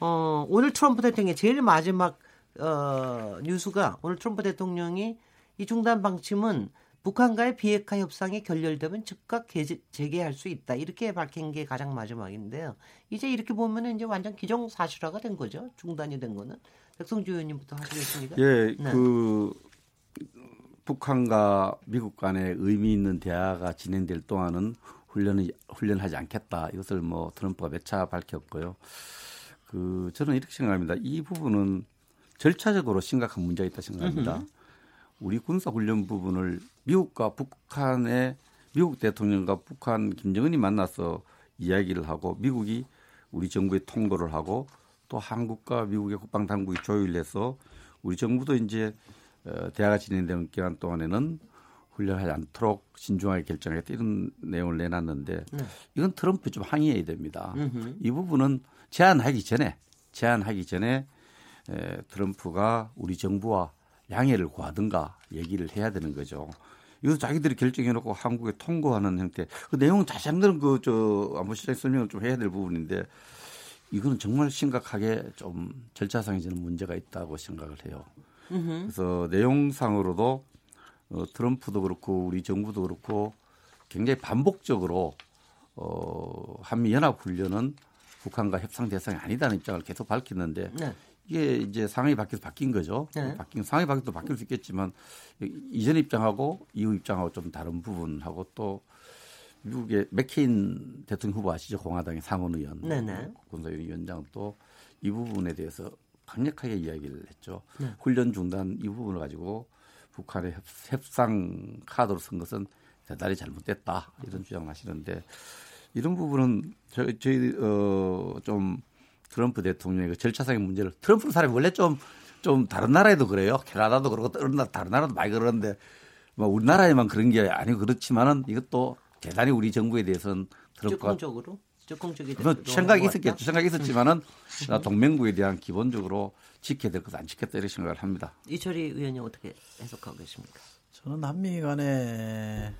어, 오늘 트럼프 대통령이 제일 마지막 어, 뉴스가 오늘 트럼프 대통령이 이 중단 방침은 북한과의 비핵화 협상이 결렬되면 즉각 재개할 수 있다 이렇게 밝힌 게 가장 마지막인데요. 이제 이렇게 보면은 이제 완전 기정사실화가 된 거죠. 중단이 된 거는 백성주 의원님부터 하시겠습니까? 예, 네. 그 북한과 미국 간의 의미 있는 대화가 진행될 동안은 훈련을 훈련하지 않겠다. 이것을 뭐 트럼프가 몇 차 밝혔고요. 그 저는 이렇게 생각합니다. 이 부분은 절차적으로 심각한 문제가 있다 생각합니다. 우리 군사 훈련 부분을 미국과 북한의 미국 대통령과 북한 김정은이 만나서 이야기를 하고 미국이 우리 정부에 통보를 하고 또 한국과 미국의 국방 당국이 조율해서 우리 정부도 이제 어, 대화가 진행되는 기간 동안에는 훈련하지 않도록 신중하게 결정했다 이런 내용을 내놨는데 네. 이건 트럼프 좀 항의해야 됩니다. 음흠. 이 부분은 제안하기 전에 제안하기 전에 에, 트럼프가 우리 정부와 양해를 구하든가 얘기를 해야 되는 거죠. 이거 자기들이 결정해놓고 한국에 통고하는 형태. 그 내용 자세한 거는 그저 안보실장 설명을 좀 해야 될 부분인데 이거는 정말 심각하게 좀 절차상에 저는 문제가 있다고 생각을 해요. 그래서 내용상으로도 어, 트럼프도 그렇고 우리 정부도 그렇고 굉장히 반복적으로 어, 한미 연합 훈련은 북한과 협상 대상이 아니다는 입장을 계속 밝혔는데 네. 이게 이제 상황이 바뀌어서 바뀐 거죠. 네. 바뀐 상황이 바뀌어도 바뀔 수 있겠지만 이전 입장하고 이후 입장하고 좀 다른 부분하고 또 미국의 맥케인 대통령 후보 아시죠? 공화당의 상원 의원, 네네. 군사위원장 또 이 부분에 대해서 강력하게 이야기를 했죠. 네. 훈련 중단 이 부분을 가지고 북한의 협상 카드로 쓴 것은 대단히 잘못됐다 이런 주장을 하시는데 이런 부분은 저희, 저희 어, 좀 트럼프 대통령의 그 절차상의 문제를 트럼프 사람이 원래 좀좀 다른 나라에도 그래요. 캐나다도 그렇고 다른 나라도 많이 그러는데 뭐 우리나라에만 그런 게 아니고 그렇지만은 이것도 대단히 우리 정부에 대해서는 트럼프가 적으로 적극적이 뭐 생각이 있었겠죠. 생각이 있었지만은 음. 동맹국에 대한 기본적으로 지켜야 될 것을 안 지켰다 이렇게 생각을 합니다. 이철희 의원님 어떻게 해석하고 계십니까? 저는 한미 간에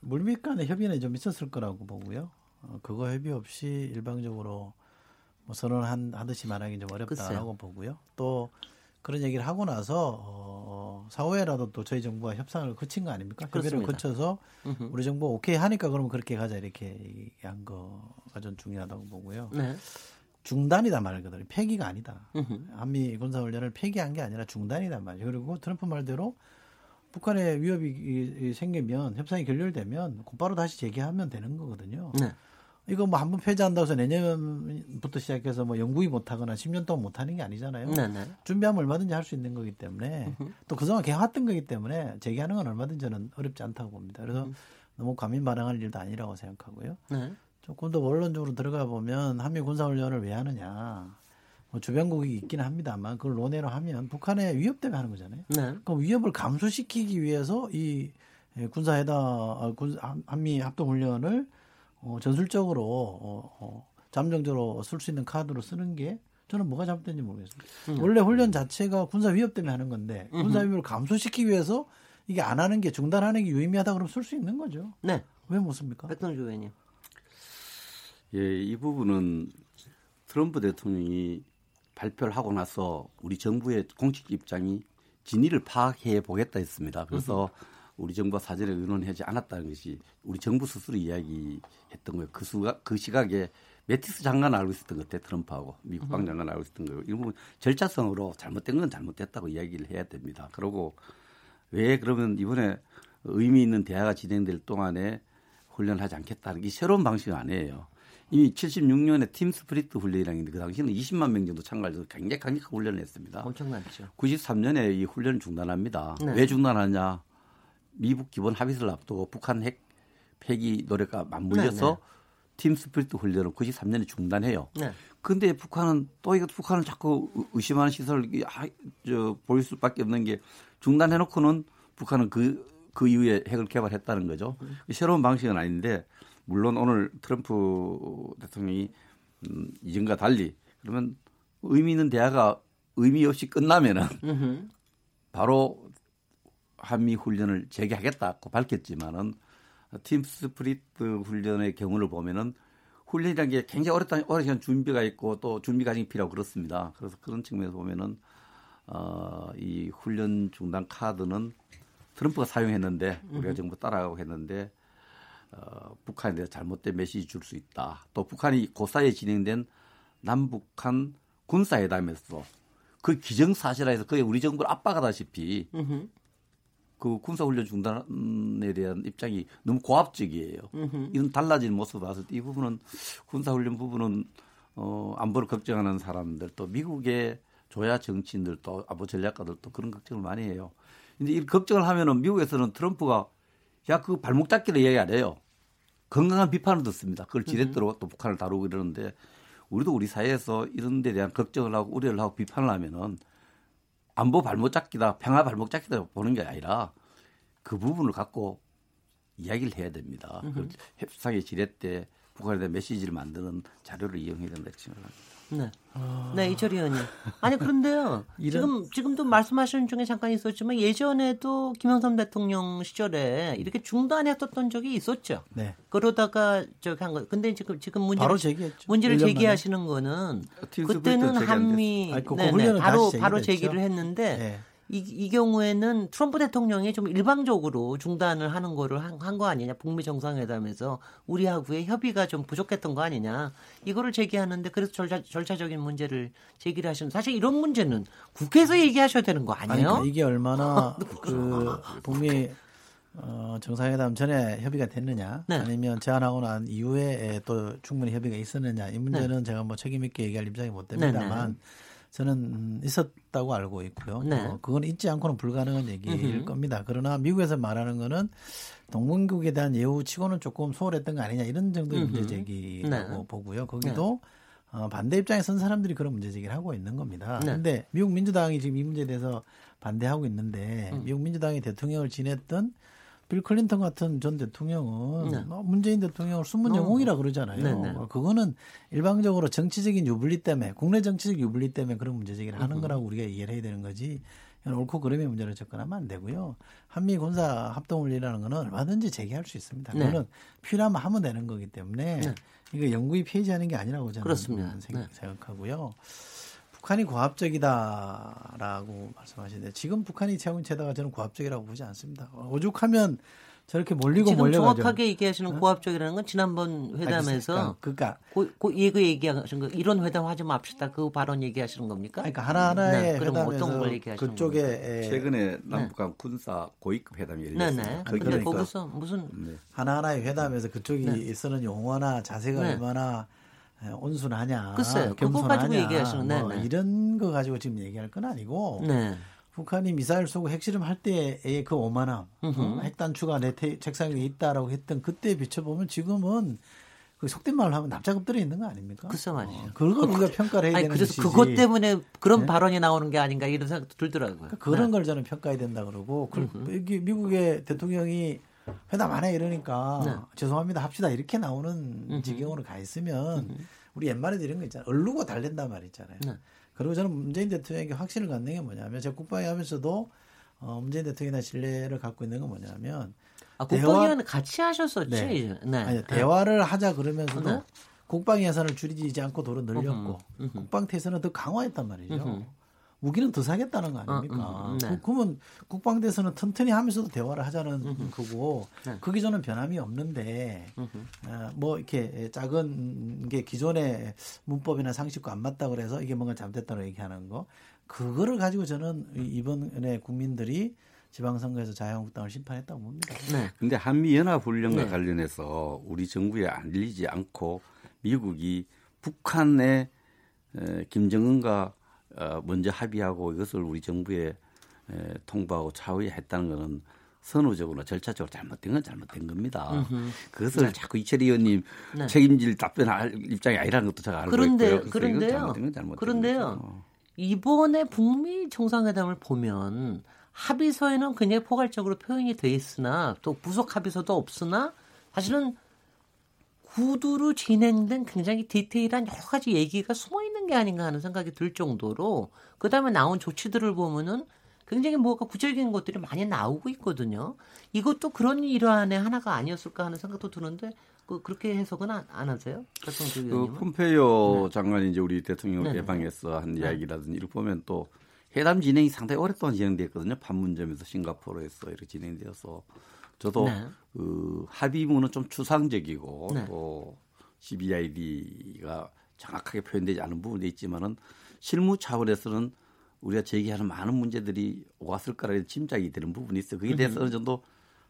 물밑 간의 협의는 좀 있었을 거라고 보고요. 어, 그거 협의 없이 일방적으로 뭐 선언한 하듯이 말하기 좀 어렵다라고 글쎄요. 보고요. 또 그런 얘기를 하고 나서 어, 사후에라도 또 저희 정부가 협상을 거친 거 아닙니까? 협의를 거쳐서 우리 정부 오케이 하니까 그러면 그렇게 가자 이렇게 얘기한 거가 좀 중요하다고 보고요. 네. 중단이다 말거든요. 폐기가 아니다. 한미 군사 훈련을 폐기한 게 아니라 중단이다 말이에요. 그리고 트럼프 말대로 북한의 위협이 생기면 협상이 결렬되면 곧바로 다시 재개하면 되는 거거든요. 네. 이거 뭐 한 번 폐지한다고 해서 내년부터 시작해서 뭐 영구히 못하거나 10년 동안 못하는 게 아니잖아요. 네네. 준비하면 얼마든지 할 수 있는 거기 때문에 또 그동안 개해왔던 거기 때문에 재개하는 건 얼마든지 저는 어렵지 않다고 봅니다. 그래서 음. 너무 과민 반응할 일도 아니라고 생각하고요. 네. 조금 더 원론적으로 들어가 보면 한미 군사훈련을 왜 하느냐. 뭐 주변국이 있기는 합니다만 그걸 논외로 하면 북한의 위협 때문에 하는 거잖아요. 네. 그럼 위협을 감수시키기 위해서 이 군사회담, 아, 군, 한미 합동훈련을 어, 전술적으로 어, 어, 잠정적으로 쓸 수 있는 카드로 쓰는 게 저는 뭐가 잘못된지 모르겠습니다. 음. 원래 훈련 자체가 군사 위협 때문에 하는 건데 군사 위협을 감소시키기 위해서 이게 안 하는 게 중단하는 게 유의미하다 그러면 쓸 수 있는 거죠. 네. 왜 못 씁니까? 백동주 의원님. 예, 이 부분은 트럼프 대통령이 발표를 하고 나서 우리 정부의 공식 입장이 진위를 파악해 보겠다 했습니다. 그래서 음. 우리 정부가 사전에 의논하지 않았다는 것이 우리 정부 스스로 이야기했던 거예요. 그 수가 그 시각에 매티스 장관 알고 있었던 것 같아 트럼프하고 미 국방 장관 알고 있었던 거예요. 이런 부분 절차성으로 잘못된 건 잘못됐다고 이야기를 해야 됩니다. 그리고 왜 그러면 이번에 의미 있는 대화가 진행될 동안에 훈련하지 않겠다는 게 새로운 방식 아니에요. 이미 76년에 팀 스프리트 훈련이라는 게 그 당시에는 20만 명 정도 참가해서 굉장히 강력한 훈련을 했습니다. 엄청났죠. 93년에 이 훈련을 중단합니다. 네. 왜 중단하냐? 미국 기본 합의서를 앞두고 북한 핵 폐기 노력과 맞물려서 네, 네. 팀 스피리트 훈련을 93년에 중단해요. 네. 근데 북한은 또 이거 북한을 자꾸 의심하는 시선을 저, 보일 수밖에 없는 게 중단해놓고는 북한은 그, 그 이후에 핵을 개발했다는 거죠. 음. 새로운 방식은 아닌데 물론 오늘 트럼프 대통령이 음, 이전과 달리 그러면 의미 있는 대화가 의미 없이 끝나면은 바로 한미 훈련을 재개하겠다고 밝혔지만은 팀 스프리트 훈련의 경우를 보면은 훈련이라는 게 굉장히 어렵다, 오랜 시간 준비가 있고 또 준비 과정이 필요하고 그렇습니다. 그래서 그런 측면에서 보면은 어, 이 훈련 중단 카드는 트럼프가 사용했는데 우리가 정부 따라가고 했는데 어, 북한에 대해서 잘못된 메시지 줄 수 있다. 또 북한이 그 사이에 진행된 남북한 군사회담에서 그 기정사실화해서 거의 우리 정부를 압박하다시피 그 군사훈련 중단에 대한 입장이 너무 고압적이에요. 이런 달라진 모습을 봤을 때 이 부분은 군사훈련 부분은 어, 안보를 걱정하는 사람들 또 미국의 조야 정치인들 또 안보 전략가들 또 그런 걱정을 많이 해요. 근데 이 걱정을 하면은 미국에서는 트럼프가 야 그 발목 잡기를 얘기 안 해요. 건강한 비판을 듣습니다. 그걸 지렛대로 또 북한을 다루고 이러는데 우리도 우리 사회에서 이런 데 대한 걱정을 하고 우려를 하고 비판을 하면은 안보 발목 잡기다, 평화 발목 잡기다 보는 게 아니라 그 부분을 갖고 이야기를 해야 됩니다. 그 협상의 지렛대 북한에 대한 메시지를 만드는 자료를 이용해야 된다 생각합니다. 네. 네, 이철희 의원님. 아니, 그런데요. 지금, 지금도 말씀하시는 중에 잠깐 있었지만 예전에도 김영삼 대통령 시절에 이렇게 중단했었던 적이 있었죠. 네. 그러다가 저기 한 거. 근데 지금, 지금 문제를, 바로 제기했죠. 문제를 1년 만에. 제기하시는 거는 팀스 그때는 한미, 아니, 그 네, 네, 바로, 바로. 제기를 했는데 네. 이, 이 경우에는 트럼프 대통령이 좀 일방적으로 중단을 하는 거를 한 거 아니냐. 북미 정상회담에서 우리하고의 협의가 좀 부족했던 거 아니냐. 이거를 제기하는데 그래서 절차, 절차적인 문제를 제기를 하시는 사실 이런 문제는 국회에서 얘기하셔야 되는 거 아니, 아니에요? 그러니까 이게 얼마나 그 북미 어, 정상회담 전에 협의가 됐느냐, 네. 아니면 제안하고 난 이후에 또 충분히 협의가 있었느냐, 이 문제는 제가 뭐 책임 있게 얘기할 입장이 못 됩니다만 저는 음, 있었다고 알고 있고요. 네. 어, 그건 있지 않고는 불가능한 얘기일 음흠. 겁니다. 그러나 미국에서 말하는 거는 동맹국에 대한 예우치고는 조금 소홀했던 거 아니냐 이런 정도의 음흠. 문제 제기라고 네. 보고요. 거기도 어, 반대 입장에 선 사람들이 그런 문제 제기를 하고 있는 겁니다. 네. 근데 미국 민주당이 지금 이 문제에 대해서 반대하고 있는데 음. 미국 민주당이 대통령을 지냈던 빌 클린턴 같은 전 대통령은 네. 뭐 문재인 대통령을 숨은 영웅이라 그러잖아요. 네, 네. 어, 그거는 일방적으로 정치적인 유불리 때문에 국내 정치적 유불리 때문에 그런 문제 제기를 하는 거라고 우리가 이해를 해야 되는 거지. 옳고 그름의 문제로 접근하면 안 되고요. 한미 군사 합동 훈련이라는 거는 얼마든지 제기할 수 있습니다. 네. 그거는 필요하면 하면 되는 거기 때문에 이거 영구히 폐지하는 게 아니라고 저는 그렇습니다. 생각, 네. 생각하고요. 북한이 고압적이다라고 말씀하시는데 지금 북한이 채운 체다가 저는 고압적이라고 보지 않습니다. 오죽하면 저렇게 몰리고 지금 몰려가죠. 정확하게 얘기하시는 고압적이라는 건 지난번 회담에서 그러니까 고, 고, 이거 얘기하신 거 이런 회담 하지 맙시다 그 발언 얘기하시는 겁니까? 그러니까 하나하나의 네, 그럼 어떤 회담에서 걸 얘기하시는 그쪽에? 에, 최근에 남북한 군사 고위급 회담이 열렸어요. 네네. 그러니까. 거기서 무슨 네. 하나하나의 회담에서 그쪽이 쓰는 용어나 자세가 네. 얼마나 에, 온순하냐, 글쎄요. 그거 겸손하냐, 가지고 얘기하시는, 네, 뭐 네. 이런 거 가지고 지금 얘기할 건 아니고 네. 북한이 미사일 쏘고 핵실험 할 때의 그 오만함, 어? 핵단추가 내 태- 책상 위에 있다라고 했던 그때 비춰보면 지금은 그 속된 말로 하면 납작 엎드려 있는 거 아닙니까? 글쎄 말이죠. 그걸 우리가 평가를 해야 아니 되는 그래서 것이지. 그것 때문에 그런 발언이 나오는 게 아닌가 이런 생각도 들더라고요. 그러니까 그런 걸 저는 평가해야 된다 그러고 그, 미국의 대통령이 회담 안 해 이러니까 네. 죄송합니다 합시다 이렇게 나오는 지경으로 가 있으면 우리 옛말에도 이런 거 있잖아요 얼르고 달랜단 말 있잖아요 네. 그리고 저는 문재인 대통령에게 확신을 갖는 게 뭐냐면 제가 국방위 하면서도 어, 문재인 대통령에 대한 신뢰를 갖고 있는 건 뭐냐면 아, 국방위원 같이 하셨었지. 네. 네. 아니, 대화를 하자 그러면서도 네. 국방 예산을 줄이지 않고 도로 늘렸고 음흠, 음흠. 국방 태세는 더 강화했단 말이죠. 음흠. 무기는 더 사겠다는 거 아닙니까? 음, 음, 네. 그, 그러면 국방 대선은 튼튼히 하면서도 대화를 하자는 거고 네. 거기 저는 변함이 없는데 어, 뭐 이렇게 작은 게 기존의 문법이나 상식과 안 맞다 그래서 이게 뭔가 잘못됐다고 얘기하는 거 그거를 가지고 저는 이- 이번에 국민들이 지방선거에서 자유한국당을 심판했다고 봅니다. 네. 근데 한미 연합 훈련과 네. 관련해서 우리 정부에 알리지 않고 미국이 북한의 에, 김정은과 어, 먼저 합의하고 이것을 우리 정부에 에, 통보하고 차후했다는 것은 선후적으로 절차적으로 잘못된 건 잘못된 겁니다. 그것을 자꾸 이철희 의원님 네. 책임질 답변할 입장이 아니라는 것도 제가 알고 그런데 있고요. 그런데요. 잘못된 건 잘못된 그런데요. 거죠. 이번에 북미 정상회담을 보면 합의서에는 굉장히 포괄적으로 표현이 돼 있으나 또 부속 합의서도 없으나 사실은 구두로 진행된 굉장히 디테일한 여러 가지 얘기가 숨어 있는 게 아닌가 하는 생각이 들 정도로 그 다음에 나온 조치들을 보면은 굉장히 뭐가 구체적인 것들이 많이 나오고 있거든요. 이것도 그런 일환의 하나가 아니었을까 하는 생각도 드는데 그 그렇게 해석은 안, 안 하세요? 그? 폼페이오 장관이 이제 우리 대통령 네, 네. 예방에서 한 이야기라든지 이렇게 보면 또 회담 진행이 상당히 오랫동안 진행됐거든요. 판문점에서 싱가포르에서 이렇게 진행되어서 저도 네. 그 합의문은 좀 추상적이고 네. 또 CBID가 정확하게 표현되지 않은 부분도 있지만은 실무 차원에서는 우리가 제기하는 많은 문제들이 왔을 거라는 짐작이 되는 부분이 있어요. 거기에 대해서 어느 정도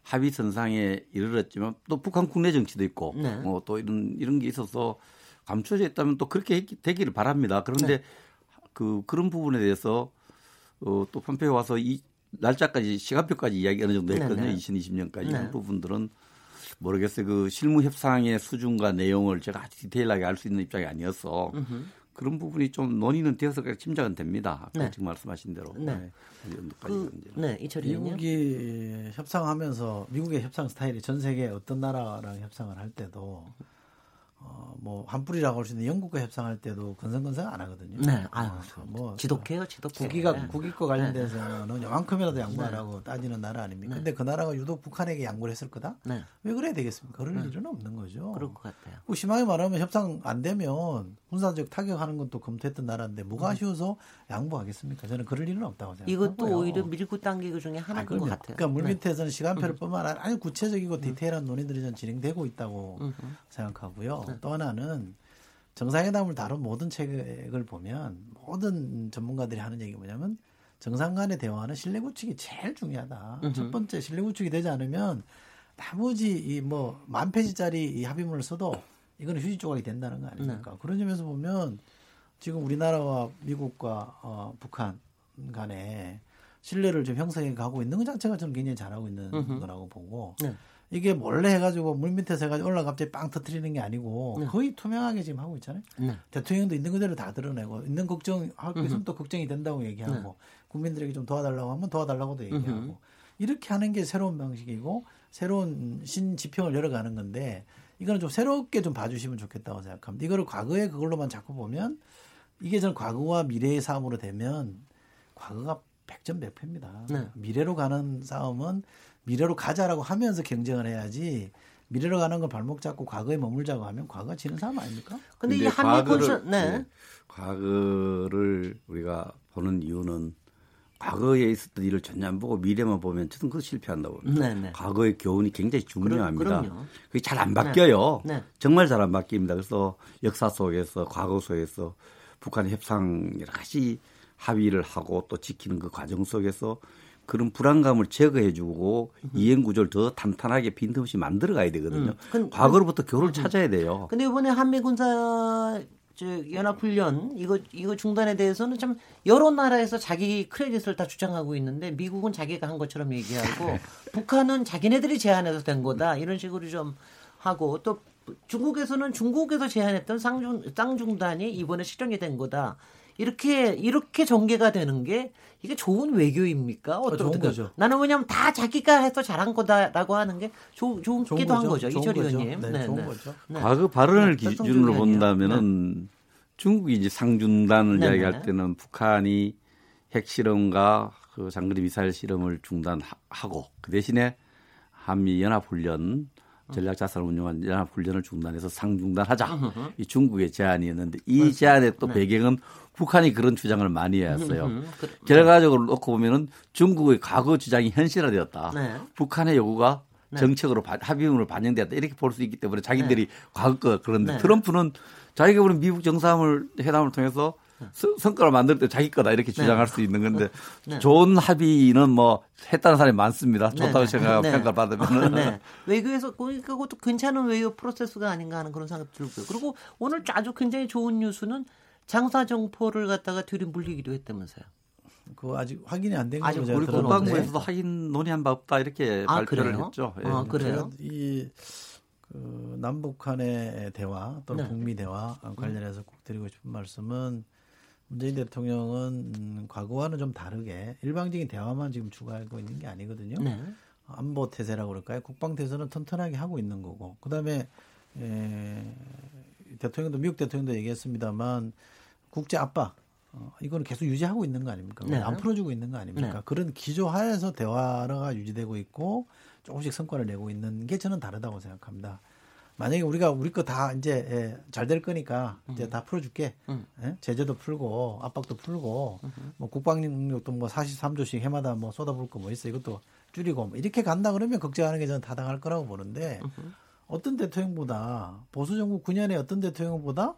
합의 선상에 이르렀지만 또 북한 국내 정치도 있고 네. 어, 또 이런 이런 게 있어서 감춰져 있다면 또 그렇게 되기를 바랍니다. 그런데 네. 그 그런 부분에 대해서 어, 또 펌페이오 와서 이 날짜까지 시간표까지 이야기 어느 정도 했거든요. 네네. 2020년까지 네. 그 부분들은 모르겠어요. 그 실무 협상의 수준과 내용을 제가 아주 디테일하게 알 수 있는 입장이 아니어서 음흠. 그런 부분이 좀 논의는 되어서 침작은 됩니다. 아까 네. 지금 말씀하신 대로. 네. 네. 그, 네, 이철이 미국이 협상하면서 미국의 협상 스타일이 전 세계 어떤 나라랑 협상을 할 때도 어, 뭐 한풀이라고 할 수 있는 영국과 협상할 때도 건성건성 안 하거든요. 네, 아유, 어, 뭐 지독해요, 지독해. 국기가 네. 국익과 관련돼서는 네. 요만큼이라도 양보하라고 네. 따지는 나라 아닙니까? 네. 근데 그 나라가 유독 북한에게 양보를 했을 거다. 네. 왜 그래야 되겠습니까? 그럴 네. 일은 없는 거죠. 그럴 것 같아요. 그 심하게 말하면 협상 안 되면 군사적 타격하는 것도 검토했던 나라인데 뭐가 음. 아쉬워서 양보하겠습니까? 저는 그럴 일은 없다고 생각합니다. 이것도 오히려 밀고 당기고 중에 하나인 아, 것 같아요. 그러니까 물밑에서는 시간표를 음. 뿐만 아니라 아주 구체적이고 음. 디테일한 논의들이 전 진행되고 있다고 음. 생각하고요. 또 하나는 정상회담을 다룬 모든 책을 보면 모든 전문가들이 하는 얘기가 뭐냐면 정상 간의 대화는 신뢰 구축이 제일 중요하다. 으흠. 첫 번째 신뢰 구축이 되지 않으면 나머지 이 뭐 만 페이지짜리 이 합의문을 써도 이거는 휴지 조각이 된다는 거 아닙니까? 네. 그런 점에서 보면 지금 우리나라와 미국과 어, 북한 간에 신뢰를 좀 형성해 가고 있는 것 자체가 저는 굉장히 잘하고 있는 으흠. 거라고 보고 네. 이게 몰래 해가지고 물 밑에서 해가지고 올라 갑자기 빵 터트리는 게 아니고 네. 거의 투명하게 지금 하고 있잖아요. 네. 대통령도 있는 그대로 다 드러내고 있는 걱정 하고 있으면 또 걱정이 된다고 얘기하고 네. 국민들에게 좀 도와달라고 하면 도와달라고도 얘기하고 음흠. 이렇게 하는 게 새로운 방식이고 새로운 신지평을 열어가는 건데 이거는 좀 새롭게 좀 봐주시면 좋겠다고 생각합니다. 이거를 과거에 그걸로만 자꾸 보면 이게 저는 과거와 미래의 싸움으로 되면 과거가 백전백패입니다. 네. 미래로 가는 싸움은 미래로 가자라고 하면서 경쟁을 해야지 미래로 가는 걸 발목 잡고 과거에 머물자고 하면 과거가 지는 사람 아닙니까? 근데, 근데 이 한미 컨션 네. 네. 과거를 우리가 보는 이유는 과거에 있었던 일을 전혀 안 보고 미래만 보면 저는 그거 실패한다고 봅니다. 네네. 네. 과거의 교훈이 굉장히 중요합니다. 그게 잘 안 바뀌어요. 네. 네. 정말 잘 안 바뀝니다. 그래서 역사 속에서 과거 속에서 북한의 협상 여러 가지 합의를 하고 또 지키는 그 과정 속에서 그런 불안감을 제거해주고 음. 이행 구조를 더 탄탄하게 빈틈없이 만들어가야 되거든요. 음. 과거로부터 교를 음. 찾아야 돼요. 근데 이번에 한미 군사 연합훈련 이거 이거 중단에 대해서는 참 여러 나라에서 자기 크레딧을 다 주장하고 있는데 미국은 자기가 한 것처럼 얘기하고 북한은 자기네들이 제안해서 된 거다 이런 식으로 좀 하고 또 중국에서는 중국에서 제안했던 쌍중 쌍중단이 이번에 실현이 된 거다. 이렇게 이렇게 전개가 되는 게 이게 좋은 외교입니까? 어떤 아, 거죠. 나는 왜냐면 다 자기가 해서 잘한 거다라고 하는 게 좋, 좋기도 한 거죠. 이철희 의원님. 네, 네, 좋은 네. 거죠. 네. 과거 발언을 네, 기준으로 본다면은 네. 중국이 이제 상중단을 네, 이야기할 때는 북한이 핵실험과 그 장거리 미사일 실험을 중단하고 그 대신에 한미 연합훈련 전략 자산을 운용한 연합 훈련을 중단해서 상중단하자. 이 중국의 제안이었는데 이 제안의 또 배경은 북한이 그런 주장을 많이 해왔어요. 그, 결과적으로 놓고 보면은 중국의 과거 주장이 현실화되었다. 네. 북한의 요구가 네. 정책으로 합의문으로 반영되었다. 이렇게 볼 수 있기 때문에 자기들이 네. 과거 거 그런데 네. 트럼프는 자기가 보는 미국 정상을 회담을 통해서 성과를 만들 때 자기 거다 이렇게 네. 주장할 수 있는 건데 네. 좋은 합의는 뭐 했다는 사람이 많습니다. 좋다고 네. 생각하고 네. 평가를 받으면 네. 외교에서 그것도 괜찮은 외교 프로세스가 아닌가 하는 그런 생각 들고요. 그리고 오늘 아주 굉장히 좋은 뉴스는 장사 정포를 갖다가 들이물리기도 했다면서요. 그 아직 확인이 안 된 거죠. 우리 국방부에서도 확인 논의한 바 없다 이렇게 아, 발표를 그래요? 했죠. 예. 아, 그래요? 이 그 남북한의 대화 또는 네. 북미 대화 관련해서 꼭 드리고 싶은 말씀은 문재인 대통령은 음, 과거와는 좀 다르게 일방적인 대화만 지금 추구하고 있는 게 아니거든요. 네. 안보 태세라고 그럴까요? 국방 태세는 튼튼하게 하고 있는 거고. 그다음에 에, 대통령도 미국 대통령도 얘기했습니다만 국제 압박 어, 이거는 계속 유지하고 있는 거 아닙니까? 네. 안 풀어주고 있는 거 아닙니까? 네. 그런 기조 하에서 대화가 유지되고 있고 조금씩 성과를 내고 있는 게 저는 다르다고 생각합니다. 만약에 우리가 우리 거 다 이제 예, 잘될 거니까 이제 음. 다 풀어줄게. 음. 예? 제재도 풀고 압박도 풀고 음. 뭐 국방 능력도 뭐 43조씩 해마다 뭐 쏟아부을 거 뭐 있어 이것도 줄이고 뭐 이렇게 간다 그러면 걱정하는 게 저는 타당할 거라고 보는데 어떤 대통령보다 보수 정부 9년에 어떤 대통령보다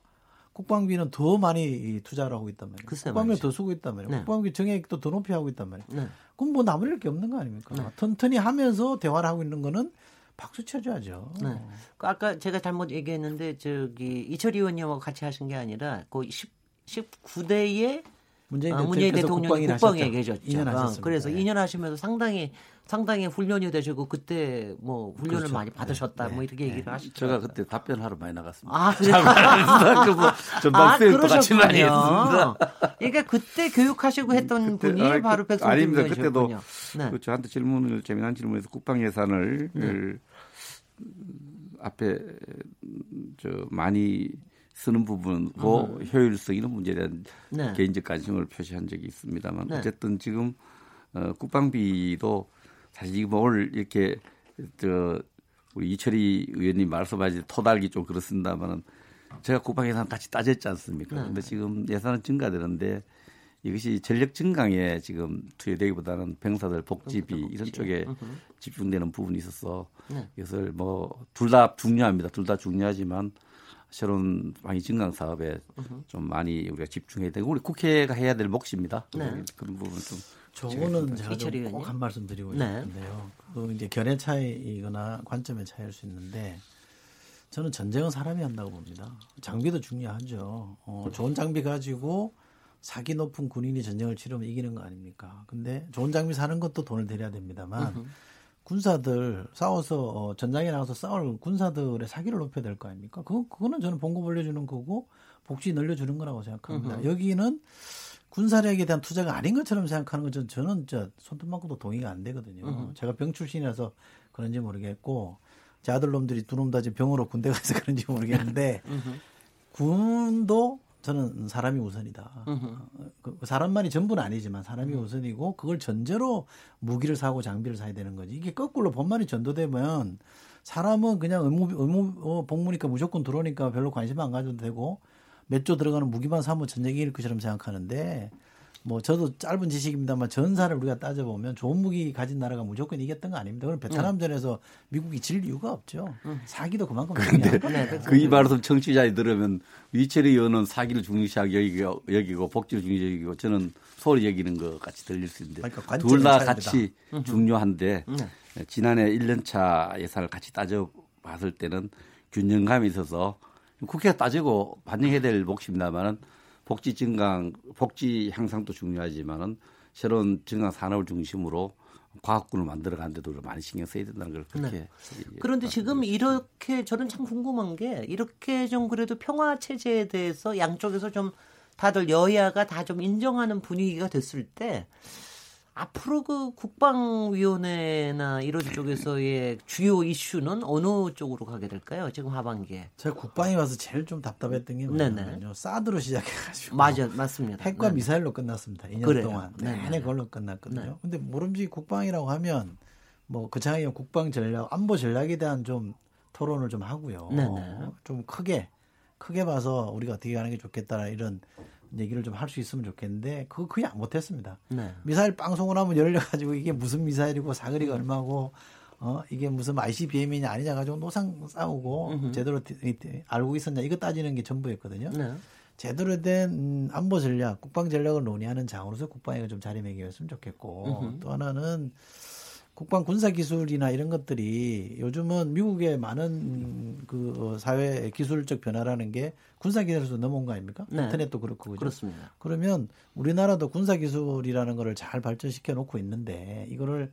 국방비는 더 많이 투자를 하고 있단 말이에요. 국방비 더 쓰고 있단 말이에요. 네. 국방비 정액도 더 높이 하고 있단 말이에요. 네. 그럼 뭐 남을 게 없는 거 아닙니까? 네. 튼튼히 하면서 대화를 하고 있는 거는 박수 쳐줘야죠. 네. 그 아까 제가 잘못 얘기했는데 저기 이철 의원님하고 같이 하신 게 아니라 그 10, 19대에 문재인, 아, 문재인 대통령이 국방에 계셨죠. 2년 하셨습니다. 그래서 네. 2년 하시면서 상당히 상당히 훈련이 되시고 그때 뭐 훈련을 그렇죠. 많이 받으셨다 네. 뭐 이렇게 네. 얘기를 하시죠. 제가 그때 답변하러 많이 나갔습니다. 아, 그래요? 뭐 전방수행 아, 똑같이 많이 했습니다. 그러니까 그때 교육하시고 했던 그때, 분이 아, 바로 백성준 아닙니다. 그때도 네. 그 저한테 질문을 재미난 질문에서 국방 예산을 네. 앞에 저 많이 쓰는 부분고 음. 효율성 이런 문제에 대한 네. 개인적 관심을 표시한 적이 있습니다만 네. 어쨌든 지금 어, 국방비도 사실 지금 오늘 이렇게 저 우리 이철희 의원님 말씀하신 토달기 좀 그렇습니다만은 제가 국방 예산 같이 따졌지 않습니까? 네. 근데 지금 예산은 증가되는데 이것이 전력 증강에 지금 투여되기보다는 병사들 복지비 이런 쪽에 집중되는 부분이 있어서 네. 이것을 뭐 둘 다 중요합니다. 둘 다 중요하지만 새로운 많이 증강 사업에 좀 많이 우리가 집중해야 되고 우리 국회가 해야 될 몫입니다. 네. 그런 부분 좀 저거는 제가 꼭한 말씀 드리고 네. 싶은데요. 그 이제 견해 차이이거나 관점의 차이일 수 있는데 저는 전쟁은 사람이 한다고 봅니다. 장비도 중요하죠. 어, 좋은 장비 가지고 사기 높은 군인이 전쟁을 치르면 이기는 거 아닙니까? 근데 좋은 장비 사는 것도 돈을 들여야 됩니다만 군사들 싸워서 어, 전장에 나가서 싸울 군사들의 사기를 높여야 될 거 아닙니까? 그거 그거는 저는 봉급 올려주는 거고 복지 늘려주는 거라고 생각합니다. 으흠. 여기는 군사력에 대한 투자가 아닌 것처럼 생각하는 것은 저는 저 손톱 맞고도 동의가 안 되거든요. 으흠. 제가 병 출신이라서 그런지 모르겠고 제 아들 놈들이 두 놈 다 지금 병으로 군대 가서 그런지 모르겠는데 군도 저는 사람이 우선이다. 그 사람만이 전부는 아니지만 사람이 음. 우선이고 그걸 전제로 무기를 사고 장비를 사야 되는 거지. 이게 거꾸로 법만이 전도되면 사람은 그냥 의무, 의무 어, 복무니까 무조건 들어오니까 별로 관심 안 가져도 되고 몇 조 들어가는 무기만 사면 전쟁이 일 것처럼 생각하는데 뭐 저도 짧은 지식입니다만 전사를 우리가 따져보면 좋은 무기 가진 나라가 무조건 이겼던 거 아닙니다. 그럼 베트남전에서 음. 미국이 질 이유가 없죠. 음. 사기도 그만큼 그런데 그이 말씀 청취자에 들으면 위체리 의원은 사기를 중요시하게 여기고, 여기고 복지를 중요시 여기고 저는 소리 여기는 것 같이 들릴 수 있는데 그러니까 둘다 같이 중요한데 네. 지난해 1년차 예산을 같이 따져봤을 때는 균형감이 있어서 국회가 따지고 반영해야 될 몫입니다만은 복지 증강, 복지 향상도 중요하지만은 새로운 증강 산업을 중심으로 과학군을 만들어 가는 데도 많이 신경 써야 된다는 걸 그렇게. 네. 그런데 지금 이렇게 저는 참 궁금한 게 이렇게 좀 그래도 평화 체제에 대해서 양쪽에서 좀 다들 여야가 다 좀 인정하는 분위기가 됐을 때 앞으로 그 국방위원회나 이런 쪽에서의 주요 이슈는 어느 쪽으로 가게 될까요? 지금 하반기에. 제가 국방에 와서 제일 좀 답답했던 게 뭐냐면요. 사드로 시작해가지고. 맞아, 맞습니다. 핵과 네네. 미사일로 끝났습니다. 2년 그래요. 동안. 내내 그걸로 끝났거든요. 네. 근데 모름지 국방이라고 하면 뭐 그창의 국방 전략, 안보 전략에 대한 좀 토론을 좀 하고요. 네네. 좀 크게 크게 봐서 우리가 어떻게 하는 게 좋겠다 이런 얘기를 좀 할 수 있으면 좋겠는데 그거 거의 못했습니다. 네. 미사일 빵송을 하면 열려가지고 이게 무슨 미사일이고 사거리가 얼마고 어 이게 무슨 ICBM이냐 아니냐 가지고 노상 싸우고 음흠. 제대로 알고 있었냐 이거 따지는 게 전부였거든요. 네. 제대로 된 음, 안보 전략, 국방 전략을 논의하는 장으로서 국방에 좀 자리매김했으면 좋겠고 음흠. 또 하나는 국방 군사 기술이나 이런 것들이 요즘은 미국의 많은 그 어, 사회 기술적 변화라는 게 군사 기술에서 넘어온 거 아닙니까? 네. 인터넷도 그렇고 그죠? 그렇습니다. 그러면 우리나라도 군사 기술이라는 거를 잘 발전시켜 놓고 있는데 이거를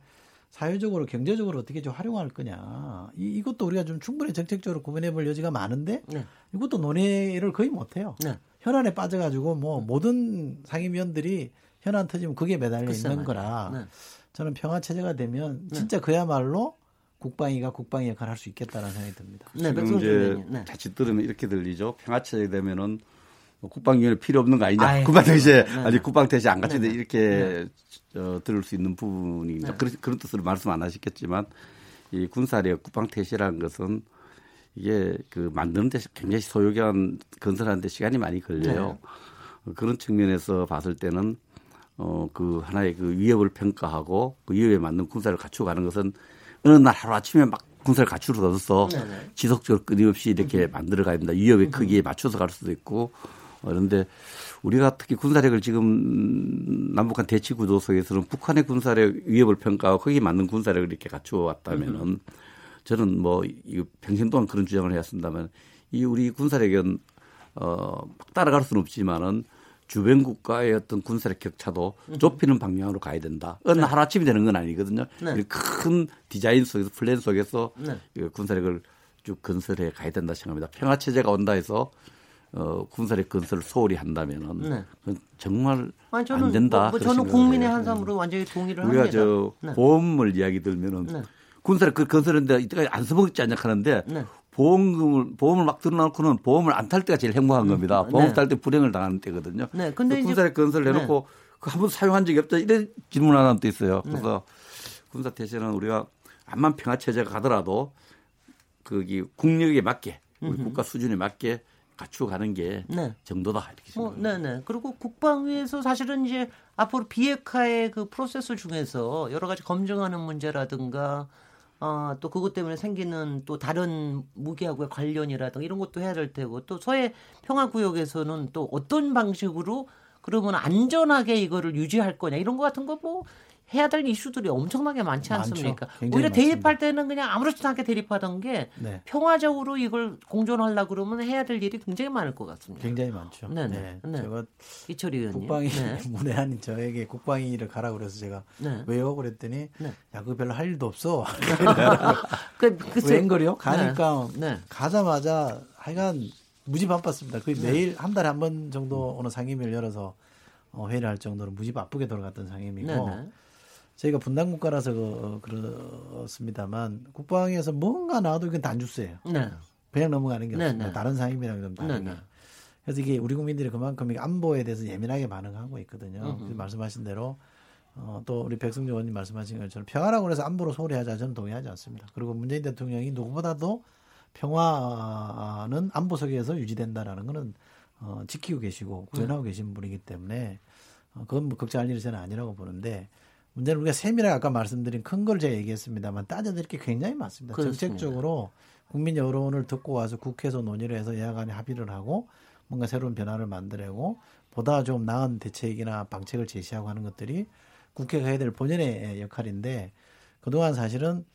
사회적으로 경제적으로 어떻게 좀 활용할 거냐 이, 이것도 우리가 좀 충분히 정책적으로 고민해 볼 여지가 많은데 네. 이것도 논의를 거의 못 해요. 네. 현안에 빠져가지고 뭐 모든 상임위원들이 현안 터지면 그게 매달려 있는 거라. 네. 저는 평화 체제가 되면 네. 진짜 그야말로 국방위가 국방위 역할을 할 수 있겠다라는 생각이 듭니다. 네, 지금 이제 네. 자칫 들으면 이렇게 들리죠. 평화 체제 되면은 뭐 국방위원회 필요 없는 거 아니냐. 국방태세 네. 아직 국방태세 안 갖춰야 돼 이렇게 어, 들을 수 있는 부분입니다. 네. 그런, 그런 뜻으로 말씀 안 하셨겠지만 이 군사력 국방태세라는 것은 이게 그 만드는 데 굉장히 소요기한 건설하는 데 시간이 많이 걸려요. 네. 그런 측면에서 봤을 때는 어 그 하나의 그 위협을 평가하고 그 위협에 맞는 군사를 갖추어가는 것은 어느 날 하루 아침에 막 군사를 갖추어서. 지속적으로 끊임없이 이렇게 음. 만들어 가야 된다. 위협의 음. 크기에 맞춰서 갈 수도 있고 어, 그런데 우리가 특히 군사력을 지금 남북한 대치 구도 속에서는 북한의 군사력 위협을 평가하고 거기에 맞는 군사력을 이렇게 갖추어 왔다면은 음. 저는 뭐 이 평생 동안 그런 주장을 해왔습니다만 이 우리 군사력은 어 따라갈 수는 없지만은 주변 국가의 어떤 군사력 격차도 좁히는 방향으로 가야 된다. 어느 네. 하루아침이 되는 건 아니거든요. 네. 큰 디자인 속에서 플랜 속에서 네. 군사력을 쭉 건설해 가야 된다 생각합니다. 평화 체제가 온다 해서 어, 군사력 건설을 소홀히 한다면은 네. 정말 아니, 저는, 안 된다. 뭐, 뭐 저는 국민의 한삼으로 완전히 동의를 우리가 합니다. 우리가 저 네. 보험을 이야기 들면은 네. 군사를 그 건설했는데 이때까지 안 써먹지 않냐 하는데 네. 보험금을 보험을 막 들어놓고는 보험을 안 탈 때가 제일 행복한 음, 겁니다. 보험 네. 탈때 불행을 당하는 때거든요. 네. 근데 군사력 건설을 해놓고 네. 그 한번 사용한 적이 없다 이런 질문 하나 또 있어요. 네. 그래서 군사 태세는 우리가 암만 평화 체제가 가더라도 거기 국력에 맞게 우리. 국가 수준에 맞게 갖추어가는 게 네. 정도다 이렇게. 어, 네네. 그리고 국방위에서 사실은 이제 앞으로 비핵화의 그 프로세스 중에서 여러 가지 검증하는 문제라든가 어, 또 그것 때문에 생기는 또 다른 무기하고의 관련이라든가 이런 것도 해야 될 테고 또 서해 평화구역에서는 또 어떤 방식으로 그러면 안전하게 이거를 유지할 거냐 이런 거 같은 거 뭐 해야 될 이슈들이 엄청나게 많지 않습니까? 오히려 대립할 때는 그냥 아무렇지도 않게 대립하던 게 네. 평화적으로 이걸 공존하려 그러면 해야 될 일이 굉장히 많을 것 같습니다. 굉장히 많죠. 네네. 네. 네. 제가 이철이 의원님. 국방위 네. 문외한 저에게 국방위를 가라 그래서 제가 네. 왜요? 그랬더니 네. 야 그거 별로 할 일도 없어. 그, 웬걸요? 가니까 네. 가자마자 하여간 무지 바빴습니다. 거의 매일 한 달에 한 번 정도 오는 상임위를 열어서 어, 회의를 할 정도로 무지 바쁘게 돌아갔던 상임이고 저희가 분단 국가라서 그, 그렇습니다만 국방에서 뭔가 나와도 이건 단주스예요. 네. 그냥 넘어가는 게 네, 없습니다. 네. 다른 상임이랑 좀 다르게. 네, 네. 그래서 이게 우리 국민들이 그만큼 안보에 대해서 예민하게 반응하고 있거든요. 말씀하신 대로 어, 또 우리 백승조 의원님 말씀하신 것처럼 평화라고 해서 안보로 소홀히 하자 저는 동의하지 않습니다. 그리고 문재인 대통령이 누구보다도 평화는 안보 속에서 유지된다라는 거는 어, 지키고 계시고 구현하고 계신 분이기 때문에 어, 그건 뭐 걱정할 일이 저는 아니라고 보는데 문제는 우리가 세밀하게 아까 말씀드린 큰 걸 제가 얘기했습니다만 따져드릴 게 굉장히 많습니다. 그렇습니다. 정책적으로 국민 여론을 듣고 와서 국회에서 논의를 해서 야간에 합의를 하고 뭔가 새로운 변화를 만들고 보다 좀 나은 대책이나 방책을 제시하고 하는 것들이 국회가 해야 될 본연의 역할인데 그동안 사실은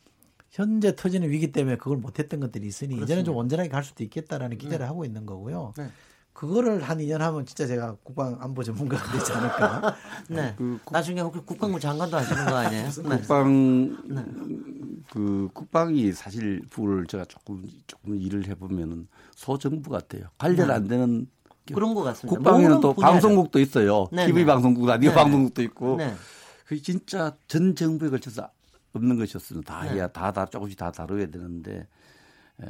현재 터지는 위기 때문에 그걸 못했던 것들이 있으니 그렇습니다. 이제는 좀 온전하게 갈 수도 있겠다라는 기대를 네. 하고 있는 거고요. 네. 그거를 한 2년 하면 진짜 제가 국방 안보 전문가가 되지 않을까. 네. 그 국, 나중에 국방부 장관도 하시는 거 아니에요? 네. 국방 네. 그 국방이 사실 부를 제가 조금 조금 일을 해보면은 소정부 같아요. 관련 네. 안 되는 그런 것 같습니다. 국방에는 또 분야를. 방송국도 있어요. 네, TV 네. 방송국, 라디오 네. 방송국도 있고. 네. 그 진짜 전 정부에 걸쳐서 없는 것이었으면 다 해야 다다 조금씩 다 다뤄야 되는데 에,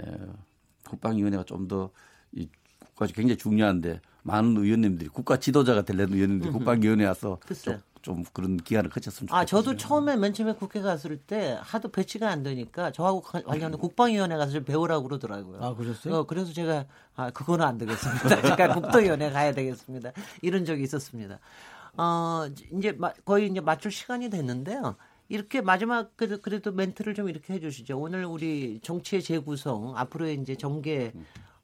국방위원회가 좀더 이 국가가 굉장히 중요한데 많은 의원님들이 국가 지도자가 되려는 의원님들이 국방위원회 와서 좀, 좀, 그런 기간을 거쳤으면 좋겠어요. 아, 저도 처음에 맨 처음에 국회 갔을 때 하도 배치가 안 되니까 저하고 관련된 국방위원회 가서 좀 배우라고 그러더라고요. 아, 그러셨어요? 어, 그래서 제가 아, 그거는 안 되겠습니다. 그러니까 국방위원회 가야 되겠습니다. 이런 적이 있었습니다. 어, 이제 거의 이제 맞출 시간이 됐는데요. 이렇게 마지막 그래도 멘트를 좀 이렇게 해주시죠. 오늘 우리 정치의 재구성 앞으로의 이제 정계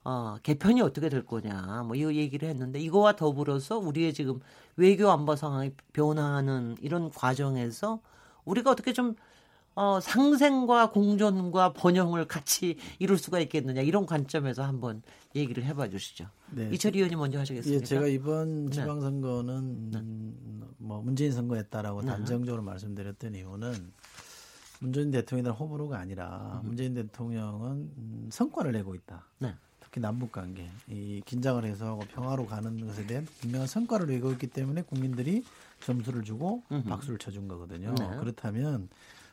어, 개편이 어떻게 될 거냐, 뭐, 이 얘기를 했는데, 이거와 더불어서 우리의 지금 외교 안보 상황이 변화하는 이런 과정에서 우리가 어떻게 좀, 어, 상생과 공존과 번영을 같이 이룰 수가 있겠느냐, 이런 관점에서 한번 얘기를 해봐 주시죠. 네. 이철 의원이 먼저 하시겠습니까? 예, 제가 이번 네. 지방선거는 네. 뭐 문재인 선거였다라고 네. 단정적으로 말씀드렸던 이유는 문재인 대통령의 호불호가 아니라 음. 문재인 대통령은 성과를 내고 있다. 네. 특히 남북 관계 이 긴장을 해소하고 평화로 가는 것에 대한 분명한 성과를 이루었기 때문에 국민들이 점수를 주고 음흠. 박수를 쳐준 거거든요. 네. 그렇다면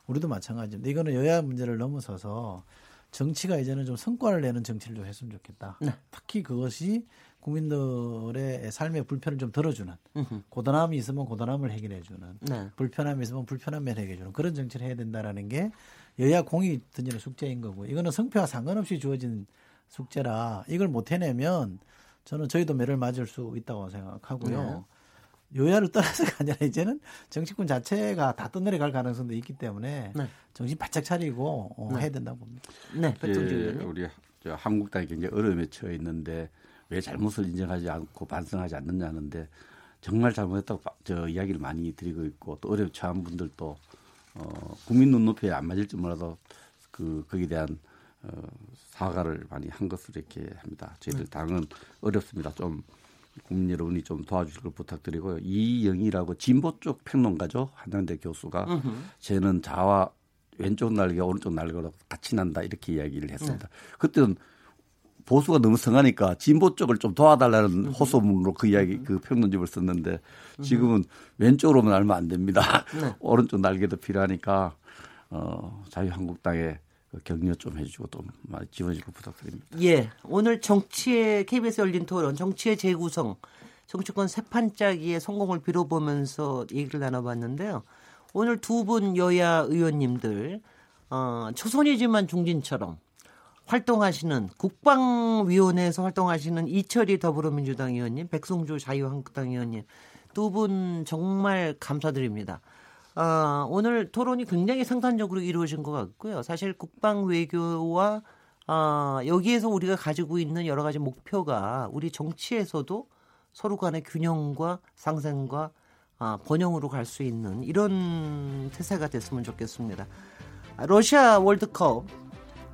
우리도 마찬가지입니다. 이거는 여야 문제를 넘어서서 정치가 이제는 좀 성과를 내는 정치를 좀 했으면 좋겠다. 네. 특히 그것이 국민들의 삶의 불편을 좀 덜어주는 음흠. 고단함이 있으면 고단함을 해결해주는 네. 불편함이 있으면 불편함을 해결해주는 그런 정치를 해야 된다라는 게 여야 공이 던지는 숙제인 거고 이거는 성패와 상관없이 주어진 숙제라 이걸 못 해내면 저는 저희도 매를 맞을 수 있다고 생각하고요. 네. 요야를 떠나서가 아니라 이제는 정치권 자체가 다 떠내려갈 가능성도 있기 때문에 네. 정신 바짝 차리고 어, 네. 해야 된다고 봅니다. 네, 예, 우리 한국당이 굉장히 어려움에 처해 있는데 왜 잘못을 인정하지 않고 반성하지 않느냐는데 정말 잘못했다고 저 이야기를 많이 드리고 있고 또 어려움 처한 분들도 어, 국민 눈높이에 안 맞을지 몰라도 그 거기에 대한 어, 사과를 많이 한 것으로 이렇게 합니다. 저희들 네. 당은 어렵습니다. 좀 국민 여러분이 좀 도와주실 걸 부탁드리고요. 이영이라고 진보 쪽 평론가죠. 한양대 교수가 으흠. 쟤는 좌와 왼쪽 날개 오른쪽 날개로 같이 난다 이렇게 이야기를 했습니다. 네. 그때는 보수가 너무 성하니까 진보 쪽을 좀 도와달라는 호소문으로 그 이야기 그 평론집을 썼는데 지금은 왼쪽으로만 알면 안 됩니다. 네. 오른쪽 날개도 필요하니까 어 자유한국당에 그 격려 좀 해주고 또 많이 지원해주고 부탁드립니다. 예, 오늘 정치의 KBS 열린 토론 정치의 재구성 정치권 세판짜기의 성공을 빌어보면서 얘기를 나눠봤는데요. 오늘 두 분 여야 의원님들 어, 초선이지만 중진처럼 활동하시는 국방위원회에서 활동하시는 이철희 더불어민주당 의원님, 백송주 자유한국당 의원님 두 분 정말 감사드립니다. 어, 오늘 토론이 굉장히 상탄적으로 이루어진 것 같고요. 사실 국방 외교와 어, 여기에서 우리가 가지고 있는 여러 가지 목표가 우리 정치에서도 서로 간의 균형과 상생과 어, 번영으로 갈 수 있는 이런 태세가 됐으면 좋겠습니다. 러시아 월드컵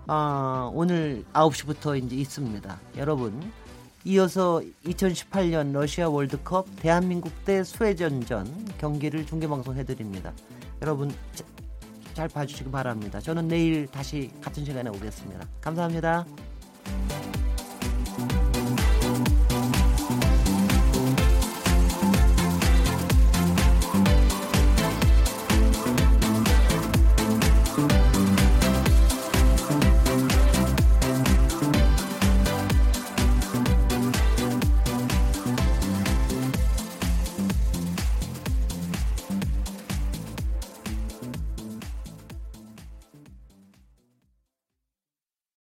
어, 오늘 9시부터 이제 있습니다. 여러분 이어서 2018년 러시아 월드컵 대한민국 대 스웨덴전 경기를 중계방송 해드립니다. 여러분 잘 봐주시기 바랍니다. 저는 내일 다시 같은 시간에 오겠습니다. 감사합니다.